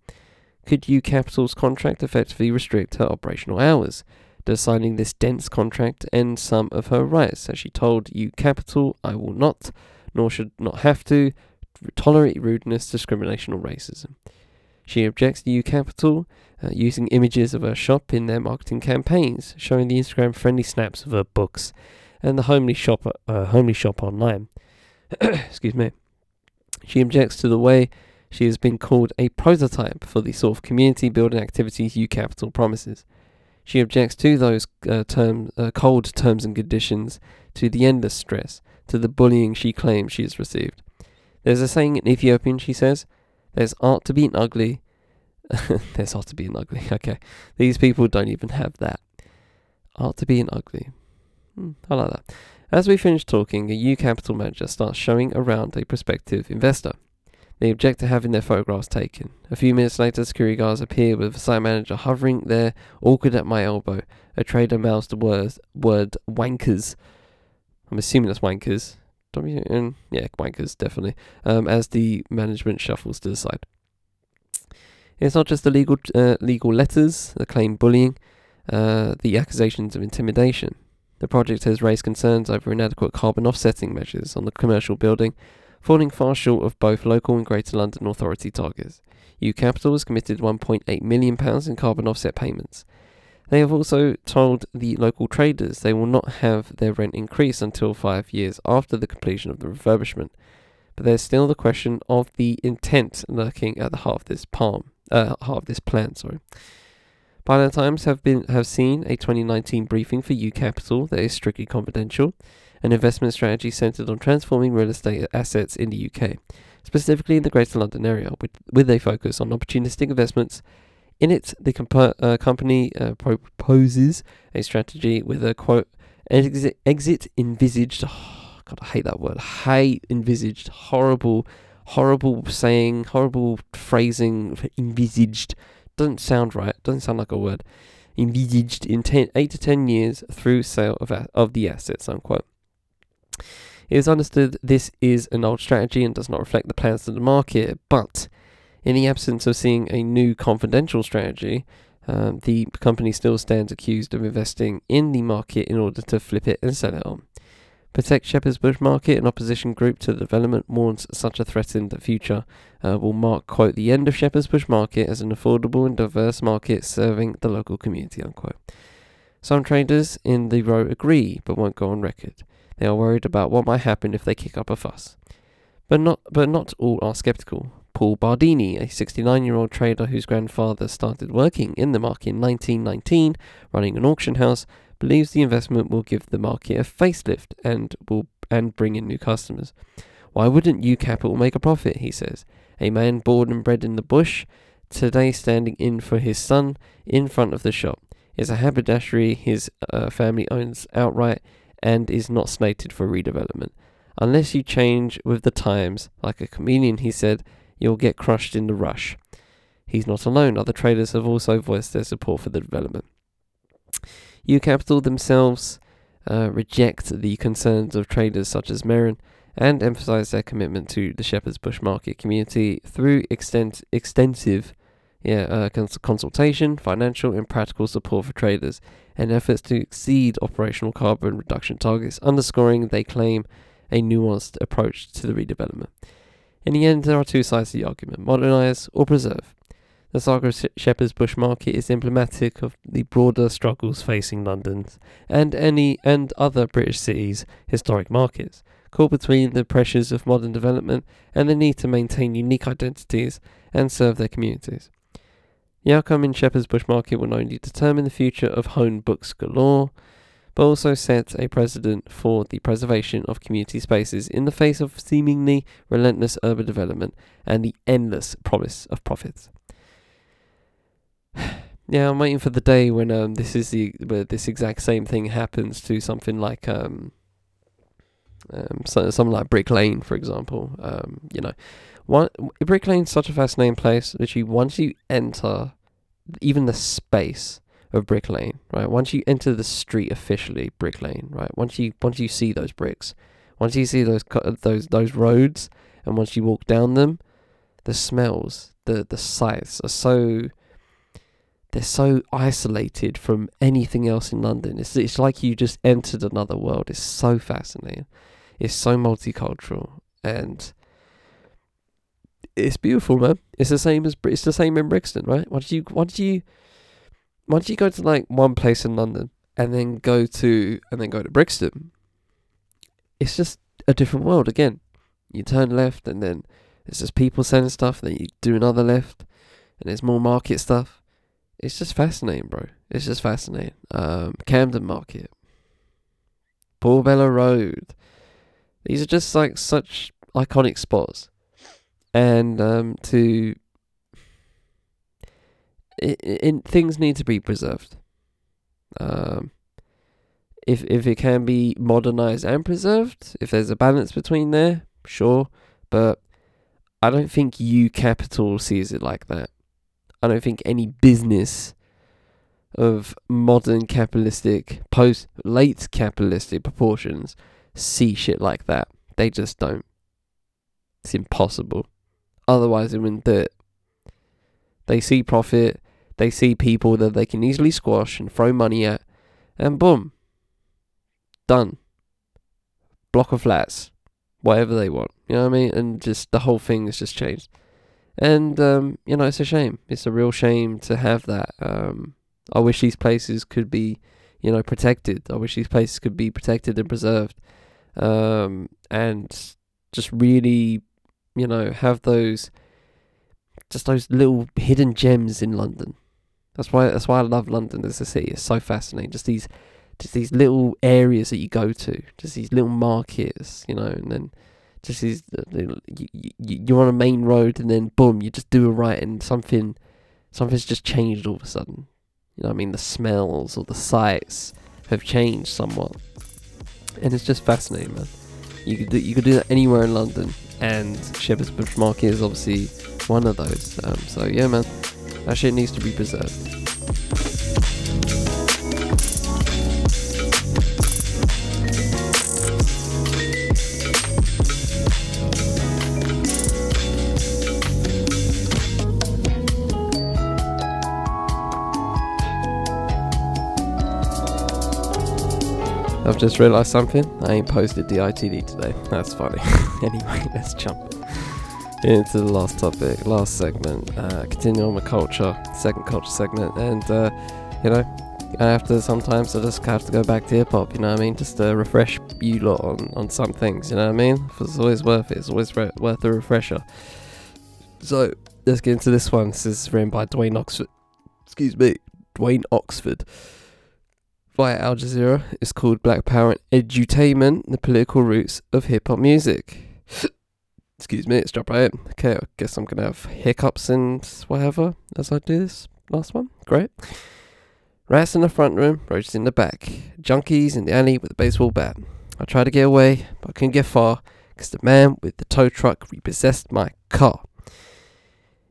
Could Yoo Capital's contract effectively restrict her operational hours? Does signing this dense contract end some of her rights? As she told Yoo Capital, I will not, nor should not have to, tolerate rudeness, discrimination, or racism. She objects to Yoo Capital uh, using images of her shop in their marketing campaigns, showing the Instagram friendly snaps of her books and the homely shop, uh, homely shop online. [COUGHS] Excuse me. She objects to the way she has been called a prototype for the sort of community building activities Yoo Capital promises. She objects to those uh, term, uh, cold terms and conditions, to the endless stress, to the bullying she claims she has received. There's a saying in Ethiopian, she says, there's art to being ugly. [LAUGHS] there's art to being ugly. [LAUGHS] Okay. These people don't even have that. Art to being ugly. Hmm, I like that. As we finish talking, a Yoo Capital manager starts showing around a prospective investor. They object to having their photographs taken. A few minutes later, security guards appear with the site manager hovering there, awkward at my elbow. A trader mouths the word wankers. I'm assuming that's wankers. W N yeah, wankers definitely. Um, as the management shuffles to the side. It's not just the legal uh, legal letters that claim bullying, uh, the accusations of intimidation. The project has raised concerns over inadequate carbon offsetting measures on the commercial building falling far short of both local and Greater London Authority targets. Yoo Capital has committed £1.8 million in carbon offset payments. They have also told the local traders they will not have their rent increase until five years after the completion of the refurbishment. But there's still the question of the intent lurking at the heart of this palm, uh, heart of this plan. Sorry. Byline Times have been have seen a 2019 briefing for Yoo Capital that is strictly confidential an investment strategy centered on transforming real estate assets in the UK, specifically in the Greater London area, with, with a focus on opportunistic investments. In it, the comp- uh, company uh, proposes a strategy with a quote exit, exit envisaged. Oh, [SIGHS] God, I hate that word. Hate envisaged. Horrible, horrible saying, horrible phrasing. Envisaged doesn't sound right. Doesn't sound like a word. Envisaged in 10, eight to ten years through sale of of the assets. Unquote. It is understood this is an old strategy and does not reflect the plans of the market, but in the absence of seeing a new confidential strategy, um, the company still stands accused of investing in the market in order to flip it and sell it on. Protect Shepherd's Bush Market, an opposition group to the development, warns such a threatened future uh, will mark, quote, the end of Shepherd's Bush Market as an affordable and diverse market serving the local community, unquote. Some traders in the row agree, but won't go on record. They are worried about what might happen if they kick up a fuss. But not, but not all are skeptical. Paul Bardini, a 69 year old trader whose grandfather started working in the market in 1919, running an auction house, believes the investment will give the market a facelift and will and bring in new customers. Why wouldn't Yoo Capital make a profit? He says. A man born and bred in the bush, today standing in for his son in front of the shop. Is a haberdashery his uh, family owns outright and is not slated for redevelopment. Unless you change with the times, like a chameleon, he said, you'll get crushed in the rush. He's not alone. Other traders have also voiced their support for the development. Yoo Capital themselves uh, reject the concerns of traders such as Maren and emphasize their commitment to the Shepherd's Bush market community through extent- extensive yeah, uh, cons- consultation, financial, and practical support for traders, and efforts to exceed operational carbon reduction targets, underscoring they claim a nuanced approach to the redevelopment. In the end, there are two sides to the argument modernize or preserve. The saga of Shepherd's Bush Market is emblematic of the broader struggles facing London's and any and other British cities' historic markets, caught between the pressures of modern development and the need to maintain unique identities and serve their communities. The outcome in Shepherd's Bush Market will not only determine the future of home books galore, but also set a precedent for the preservation of community spaces in the face of seemingly relentless urban development and the endless promise of profits. [SIGHS] yeah, I'm waiting for the day when um this is the where this exact same thing happens to something like um um so, something like Brick Lane, for example. Um, you know, one Brick Lane's such a fascinating place. Literally, once you enter even the space of Brick Lane, right? Once you enter the street officially, Brick Lane, right? Once you once you see those bricks, once you see those those those roads, and once you walk down them, the smells, the the sights are so they're so isolated from anything else in London. It's it's like you just entered another world. It's so fascinating. It's so multicultural and it's beautiful, man. It's the same as it's the same in Brixton, right? Once you once you once you go to like one place in London and then go to and then go to Brixton, it's just a different world again. You turn left and then it's just people selling stuff. Then you do another left and there's more market stuff it's just fascinating, bro. It's just fascinating. Um, Camden Market, Portobello Road. These are just like such iconic spots, and um, to it, it, things need to be preserved. Um, if if it can be modernized and preserved, if there's a balance between there, sure. But I don't think Yoo Capital sees it like that. I don't think any business of modern capitalistic, post late capitalistic proportions see shit like that. They just don't. It's impossible. Otherwise, they wouldn't do it. They see profit, they see people that they can easily squash and throw money at, and boom. Done. Block of flats. Whatever they want. You know what I mean? And just the whole thing has just changed. And um, you know, it's a shame. It's a real shame to have that. Um, I wish these places could be, you know, protected. I wish these places could be protected and preserved, um, and just really, you know, have those, just those little hidden gems in London. That's why. That's why I love London as a city. It's so fascinating. Just these, just these little areas that you go to. Just these little markets, you know, and then just is you, you're on a main road and then boom, you just do a right and something something's just changed all of a sudden. You know, I mean, the smells or the sights have changed somewhat, and it's just fascinating, man. You could do, you could do that anywhere in London, and Shepherd's Bush Market is obviously one of those. Um, so yeah, man, that shit needs to be preserved. I've just realised something. I ain't posted the ITD today. [LAUGHS] That's funny. [LAUGHS] anyway, let's jump into the last topic, last segment. Uh, continue on with culture, second culture segment, and uh, you know, I have to sometimes I just have to go back to hip hop. You know what I mean? Just to refresh you lot on on some things. You know what I mean? It's always worth it. It's always re- worth a refresher. So let's get into this one. This is written by Dwayne Oxford. Excuse me, Dwayne Oxford via Al Jazeera. It's called Black Power and Edutainment, the political roots of hip hop music. Excuse me, it's dropped right. Okay, I guess I'm gonna have hiccups and whatever as I do this last one. Great. Rats in the front room, roaches in the back. Junkies in the alley with a baseball bat. I tried to get away, but I couldn't get far because the man with the tow truck repossessed my car.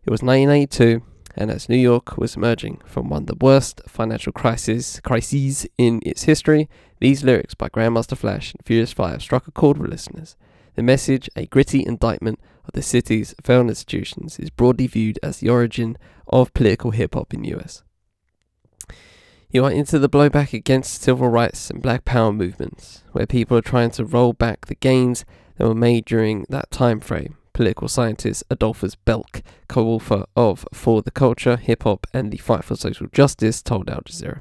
It was 1982 and as New York was emerging from one of the worst financial crises, crises in its history, these lyrics by Grandmaster Flash and Furious Five struck a chord with listeners. The message, a gritty indictment of the city's failed institutions, is broadly viewed as the origin of political hip hop in the US. You are into the blowback against civil rights and black power movements, where people are trying to roll back the gains that were made during that time frame political scientist Adolphus Belk, co author of For the Culture, Hip Hop, and the Fight for Social Justice, told Al Jazeera.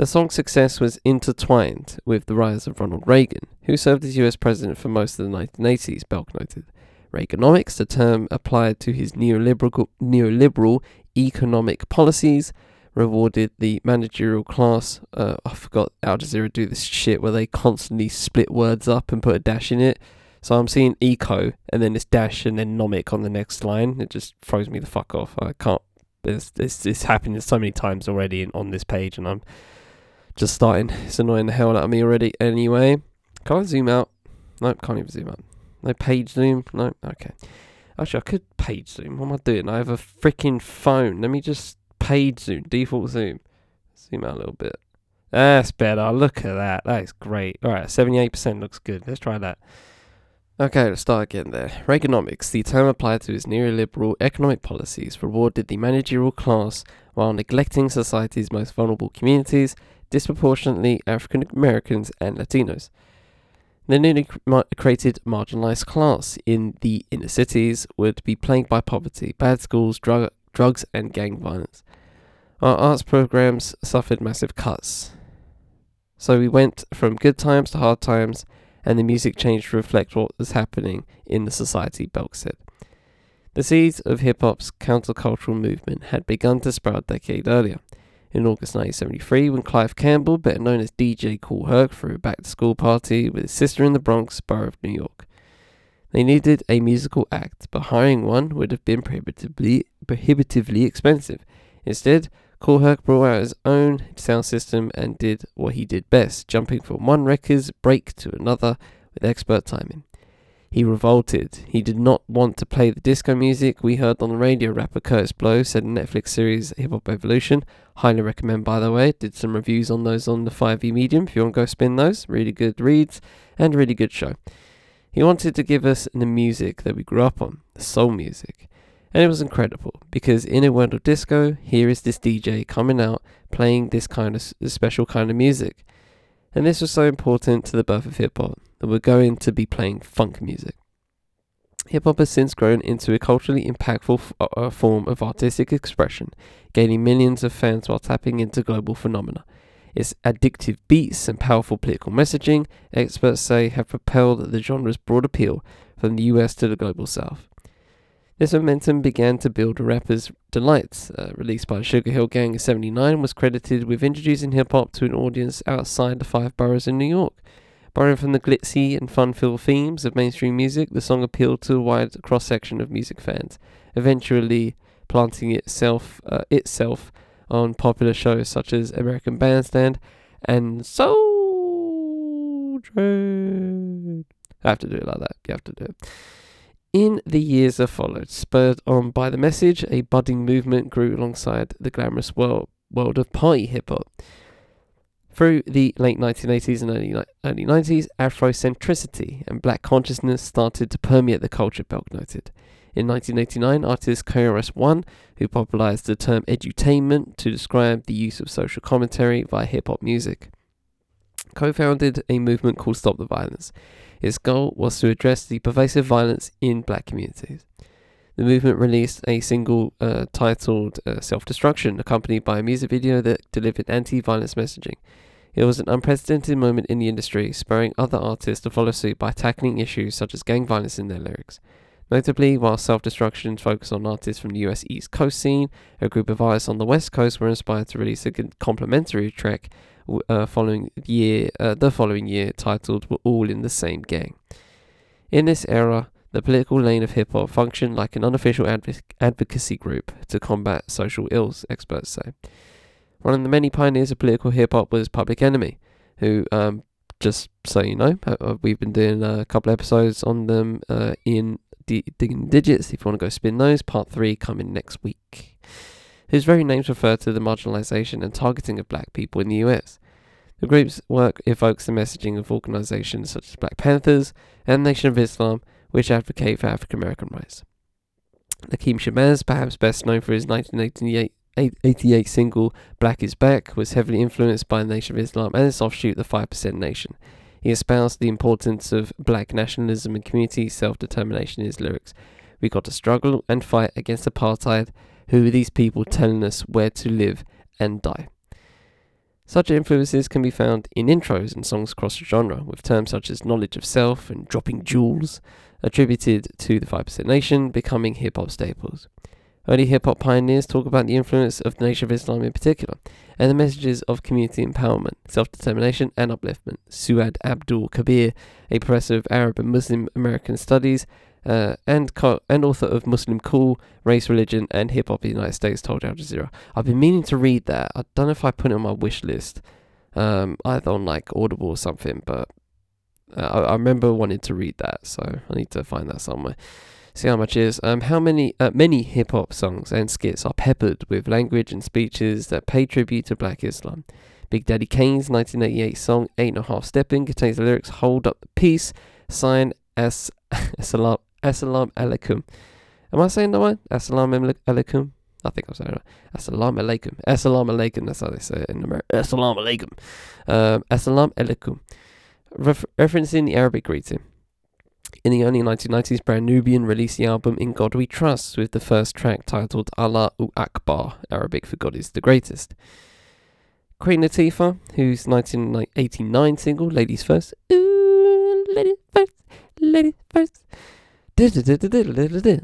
The song's success was intertwined with the rise of Ronald Reagan, who served as US president for most of the 1980s, Belk noted. Reaganomics, the term applied to his neoliberal, neoliberal economic policies, rewarded the managerial class. Uh, I forgot Al Jazeera do this shit where they constantly split words up and put a dash in it. So I'm seeing eco and then this dash and then nomic on the next line. It just throws me the fuck off. I can't. It's, it's happened so many times already on this page and I'm just starting. It's annoying the hell out of me already. Anyway, can I zoom out? Nope, can't even zoom out. No page zoom. No, okay. Actually, I could page zoom. What am I doing? I have a freaking phone. Let me just page zoom, default zoom. Zoom out a little bit. That's better. Look at that. That is great. All right, 78% looks good. Let's try that. Okay, let's start again there. Reaganomics, the term applied to his neoliberal economic policies, rewarded the managerial class while neglecting society's most vulnerable communities, disproportionately African Americans and Latinos. The newly created marginalized class in the inner cities would be plagued by poverty, bad schools, drug, drugs, and gang violence. Our arts programs suffered massive cuts. So we went from good times to hard times, and the music changed to reflect what was happening in the society, Belk said. The seeds of hip hop's countercultural movement had begun to sprout a decade earlier in August 1973 when Clive Campbell, better known as DJ Kool Herc, threw a back to school party with his sister in the Bronx, borough of New York. They needed a musical act, but hiring one would have been prohibitively, prohibitively expensive. Instead, Cool Herc brought out his own sound system and did what he did best, jumping from one record's break to another with expert timing. He revolted. He did not want to play the disco music we heard on the radio, rapper Kurtis Blow said in Netflix series Hip Hop Evolution. Highly recommend, by the way. Did some reviews on those on the 5e medium if you want to go spin those. Really good reads and really good show. He wanted to give us the music that we grew up on, the soul music. And it was incredible because in a world of disco, here is this DJ coming out playing this kind of special kind of music. And this was so important to the birth of hip hop that we're going to be playing funk music. Hip hop has since grown into a culturally impactful f- uh, uh, form of artistic expression, gaining millions of fans while tapping into global phenomena. Its addictive beats and powerful political messaging, experts say, have propelled the genre's broad appeal from the US to the global south. This momentum began to build a Rapper's Delights, uh, released by Sugar Hill Gang in 79, was credited with introducing hip hop to an audience outside the five boroughs in New York. Borrowing from the glitzy and fun-filled themes of mainstream music, the song appealed to a wide cross-section of music fans, eventually planting itself uh, itself on popular shows such as American Bandstand and Soul Train. I have to do it like that. You have to do it. In the years that followed, spurred on by the message, a budding movement grew alongside the glamorous world, world of party hip hop. Through the late 1980s and early, early 90s, Afrocentricity and black consciousness started to permeate the culture, Belk noted. In 1989, artist KRS One, who popularized the term edutainment to describe the use of social commentary via hip hop music, co founded a movement called Stop the Violence. Its goal was to address the pervasive violence in black communities. The movement released a single uh, titled uh, Self Destruction, accompanied by a music video that delivered anti violence messaging. It was an unprecedented moment in the industry, spurring other artists to follow suit by tackling issues such as gang violence in their lyrics. Notably, while Self Destruction focused on artists from the US East Coast scene, a group of artists on the West Coast were inspired to release a complementary track uh, following year, uh, the following year, titled "We're All in the Same Gang." In this era, the political lane of hip hop functioned like an unofficial adv- advocacy group to combat social ills, experts say. One of the many pioneers of political hip hop was Public Enemy, who, um, just so you know, uh, uh we've been doing a couple episodes on them uh, in D- Digging Digits. If you want to go spin those, part three coming next week whose very names refer to the marginalization and targeting of black people in the US. The group's work evokes the messaging of organizations such as Black Panthers and Nation of Islam, which advocate for African American rights. Lakim Shabazz, perhaps best known for his 1988 single Black is Back, was heavily influenced by the Nation of Islam and its offshoot, the 5% Nation. He espoused the importance of black nationalism and community self determination in his lyrics. We got to struggle and fight against apartheid. Who are these people telling us where to live and die? Such influences can be found in intros and songs across the genre, with terms such as knowledge of self and dropping jewels attributed to the 5% Nation becoming hip hop staples. Early hip hop pioneers talk about the influence of the Nation of Islam in particular, and the messages of community empowerment, self determination, and upliftment. Suad Abdul Khabeer, a professor of Arab and Muslim American studies, uh, and co- and author of Muslim Cool, Race, Religion, and Hip Hop in the United States, told Al Jazeera. I've been meaning to read that. I don't know if I put it on my wish list, um, either on like Audible or something, but uh, I, I remember wanting to read that, so I need to find that somewhere see how much is. Um, how many uh, many hip hop songs and skits are peppered with language and speeches that pay tribute to Black Islam. Big Daddy Kane's 1988 song Ain't No Half Stepping contains the lyrics "Hold up the peace, sign as [LAUGHS] Assalam Assalamu alaikum." Am I saying that right? Assalamu alaikum. I think I'm saying it right. Assalamu alaikum. Assalamu alaikum. That's how they say it in America. Assalamu alaikum. Um, Assalamu alaikum. Refer- referencing the Arabic greeting. In the early 1990s, Brand Nubian released the album In God We Trust with the first track titled Allahu Akbar, Arabic for God is the Greatest. Queen Latifah, whose 1989 single, Ladies First, ooh, ladies first, ladies first,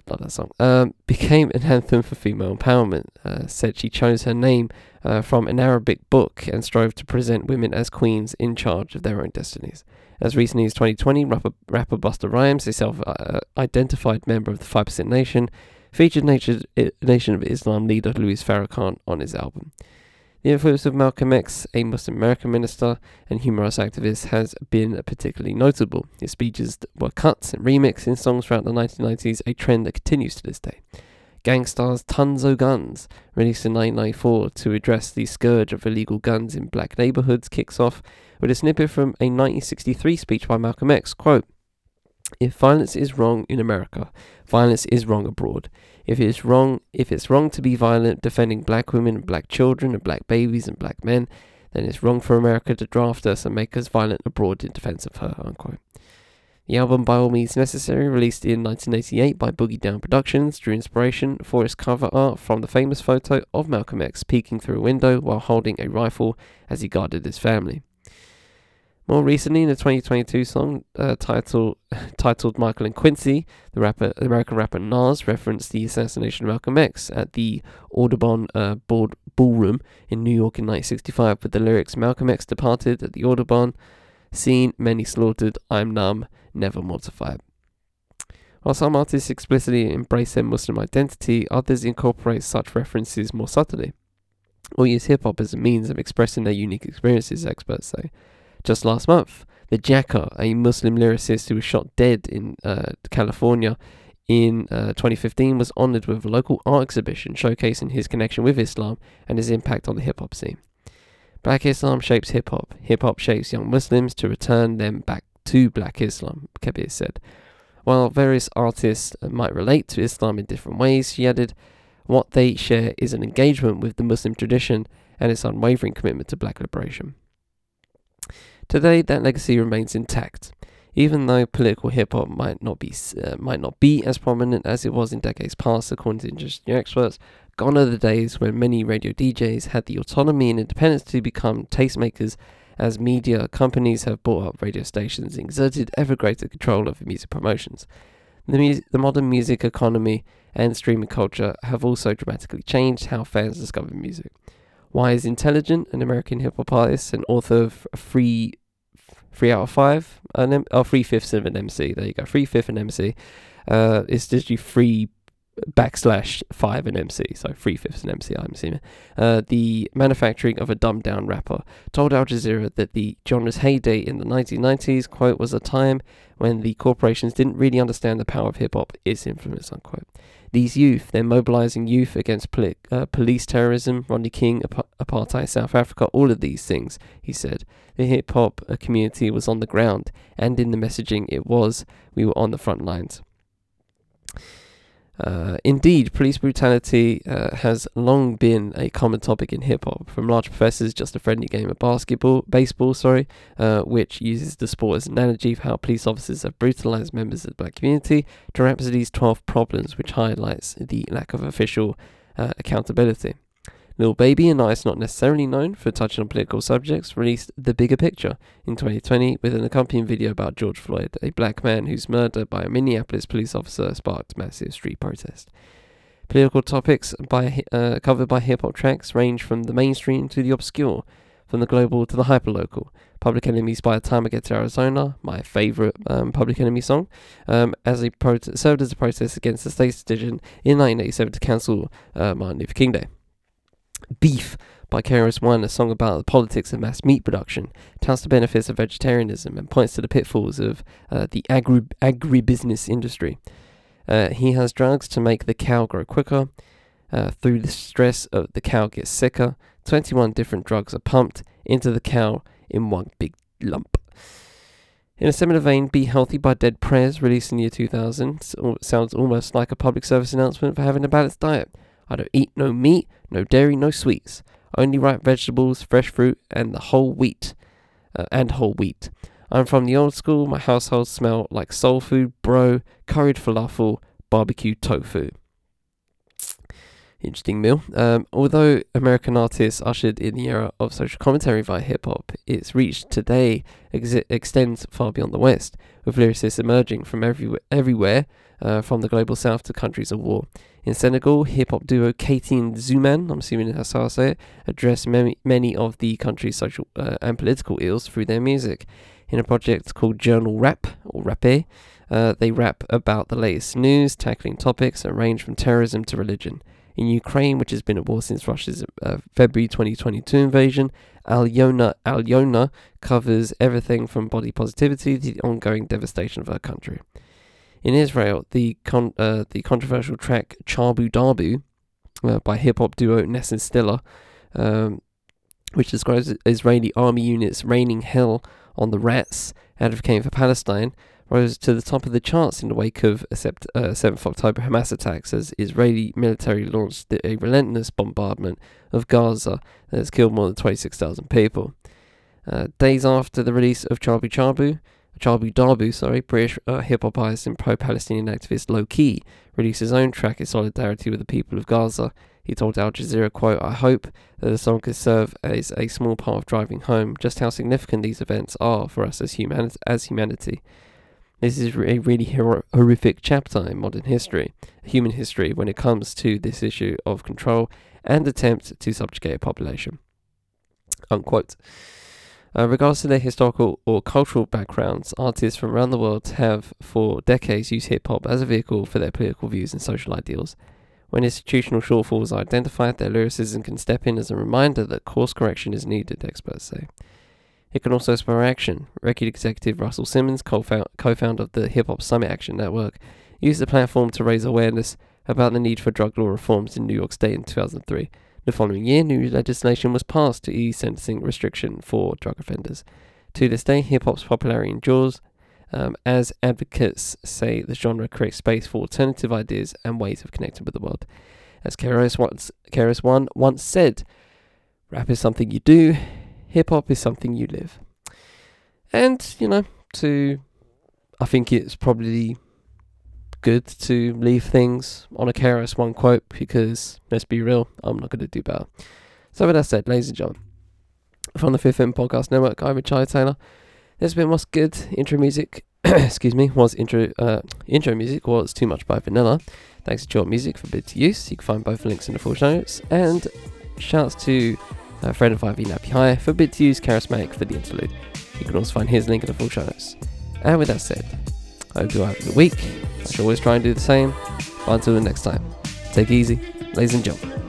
love that song, um, became an anthem for female empowerment. Uh, said she chose her name uh, from an Arabic book and strove to present women as queens in charge of their own destinies. As recently as 2020, rapper, rapper Busta Rhymes, a self uh, identified member of the 5% Nation, featured Nation, Nation of Islam leader Louis Farrakhan on his album. The influence of Malcolm X, a Muslim American minister and human rights activist, has been particularly notable. His speeches were cut and remixed in songs throughout the 1990s, a trend that continues to this day. Gang Starr's Tons O' Guns, released in 1994 to address the scourge of illegal guns in black neighborhoods, kicks off with a snippet from a 1963 speech by Malcolm X. Quote, if violence is wrong in America, violence is wrong abroad. If it is wrong, if it's wrong to be violent defending black women and black children and black babies and black men, then it's wrong for America to draft us and make us violent abroad in defense of her. Unquote. The album By All Means Necessary, released in 1988 by Boogie Down Productions, drew inspiration for its cover art from the famous photo of Malcolm X peeking through a window while holding a rifle as he guarded his family. More recently, in a 2022 song uh, titled [LAUGHS] titled Michael and Quincy, the rapper, American rapper Nas referenced the assassination of Malcolm X at the Audubon uh, board, Ballroom in New York in 1965 with the lyrics Malcolm X departed at the Audubon, seen, many slaughtered, I'm numb, never mortified. While some artists explicitly embrace their Muslim identity, others incorporate such references more subtly, or use hip hop as a means of expressing their unique experiences, experts say. Just last month, the Jacka, a Muslim lyricist who was shot dead in uh, California in uh, 2015, was honored with a local art exhibition showcasing his connection with Islam and his impact on the hip hop scene. Black Islam shapes hip hop. Hip hop shapes young Muslims to return them back to Black Islam, Khabeer said. While various artists might relate to Islam in different ways, she added, what they share is an engagement with the Muslim tradition and its unwavering commitment to black liberation. Today, that legacy remains intact, even though political hip hop might not be uh, might not be as prominent as it was in decades past, according to industry experts. Gone are the days when many radio DJs had the autonomy and independence to become tastemakers as media companies have bought up radio stations and exerted ever greater control over music promotions. The, mu- the modern music economy and streaming culture have also dramatically changed how fans discover music. Wise Intelligent, an American hip hop artist and author of Free Three out of five, an M- oh, three fifths of an MC. There you go, three fifth an MC. Uh, it's just three backslash five an MC, so three fifths an MC, I'm assuming. Uh, the manufacturing of a dumbed down rapper told Al Jazeera that the genre's heyday in the 1990s, quote, was a time when the corporations didn't really understand the power of hip hop, its influence, unquote. These youth, they're mobilizing youth against poli- uh, police terrorism, Rodney King, ap- apartheid, South Africa, all of these things, he said. The hip hop uh, community was on the ground, and in the messaging it was, we were on the front lines. Uh, indeed, police brutality uh, has long been a common topic in hip hop. From Large Professor's, just a friendly game of basketball, baseball, sorry, uh, which uses the sport as an analogy for how police officers have brutalized members of the black community, to Rapsody's 12 Problems, which highlights the lack of official uh, accountability. Lil Baby and Ice, not necessarily known for touching on political subjects, released The Bigger Picture in 2020 with an accompanying video about George Floyd, a black man whose murder by a Minneapolis police officer sparked massive street protest. Political topics by, uh, covered by hip hop tracks range from the mainstream to the obscure, from the global to the hyperlocal. Public Enemy's by the Time I Get to Arizona, my favourite um, Public Enemy song, um, as a served as a protest against the state's decision in 1987 to cancel uh, Martin Luther King Day. Beef by KRS-One, a song about the politics of mass meat production, touts the benefits of vegetarianism and points to the pitfalls of uh, the agri agribusiness industry. Uh, he has drugs to make the cow grow quicker. Uh, through the stress of the cow gets sicker. 21 different drugs are pumped into the cow in one big lump. In a similar vein, Be Healthy by Dead Prez, released in the year 2000, sounds almost like a public service announcement for having a balanced diet. I don't eat no meat, no dairy, no sweets. Only ripe vegetables, fresh fruit, and the whole wheat. Uh, and whole wheat. I'm from the old school. My household smell like soul food, bro, curried falafel, barbecue tofu. Interesting meal. Um, although American artists ushered in the era of social commentary via hip hop, its reach today ex- extends far beyond the West, with lyricists emerging from everywhere, everywhere uh, from the global south to countries of war. In Senegal, hip hop duo Keyti and Xuman, I'm assuming that's how I say it, address many, many of the country's social uh, and political ills through their music. In a project called Journal Rap, or Rapé, uh, they rap about the latest news, tackling topics that range from terrorism to religion. In Ukraine, which has been at war since Russia's uh, February 2022 invasion, Alyona Alyona covers everything from body positivity to the ongoing devastation of her country. In Israel, the con- uh, the controversial track Chabu Dabu uh, by hip hop duo Ness Stilla, um, which describes Israeli army units raining hell on the rats advocating for Palestine, rose to the top of the charts in the wake of sept- uh, 7th October Hamas attacks as Israeli military launched a relentless bombardment of Gaza that has killed more than 26,000 people. Uh, days after the release of Chabu Chabu, Chabu Dabu, sorry, British uh, hip hop artist and pro Palestinian activist Lowkey released his own track in solidarity with the people of Gaza. He told Al Jazeera, quote, I hope that the song could serve as a small part of driving home just how significant these events are for us as, human- as humanity. This is a really hor- horrific chapter in modern history, human history, when it comes to this issue of control and attempt to subjugate a population. Unquote. Uh, regardless of their historical or cultural backgrounds, artists from around the world have for decades used hip hop as a vehicle for their political views and social ideals. When institutional shortfalls are identified, their lyricism can step in as a reminder that course correction is needed, experts say. It can also spur action. Record executive Russell Simmons, co founder of the Hip Hop Summit Action Network, used the platform to raise awareness about the need for drug law reforms in New York State in 2003 the following year, new legislation was passed to ease sentencing restriction for drug offenders. To this day, hip hop's popularity endures, um, as advocates say the genre creates space for alternative ideas and ways of connecting with the world. As once, KRS-One once said, rap is something you do, hip hop is something you live. And, you know, to, I think it's probably good to leave things on a KRS-One quote because let's be real, I'm not going to do better. So, with that said, ladies and gentlemen, from the Fifth M Podcast Network, I'm Charlie Taylor. This has been what's good. Intro music, [COUGHS] excuse me, was intro uh, intro music was Too Much by Vanilla. Thanks to Jort Music for bid to use. You can find both links in the full show notes. And shouts to uh, Fred and 5e Nappy High for bid to use Charismatic for the interlude. You can also find his link in the full show notes. And with that said, I hope you have a good week. I should always try and do the same. But until the next time, take easy, ladies and gentlemen.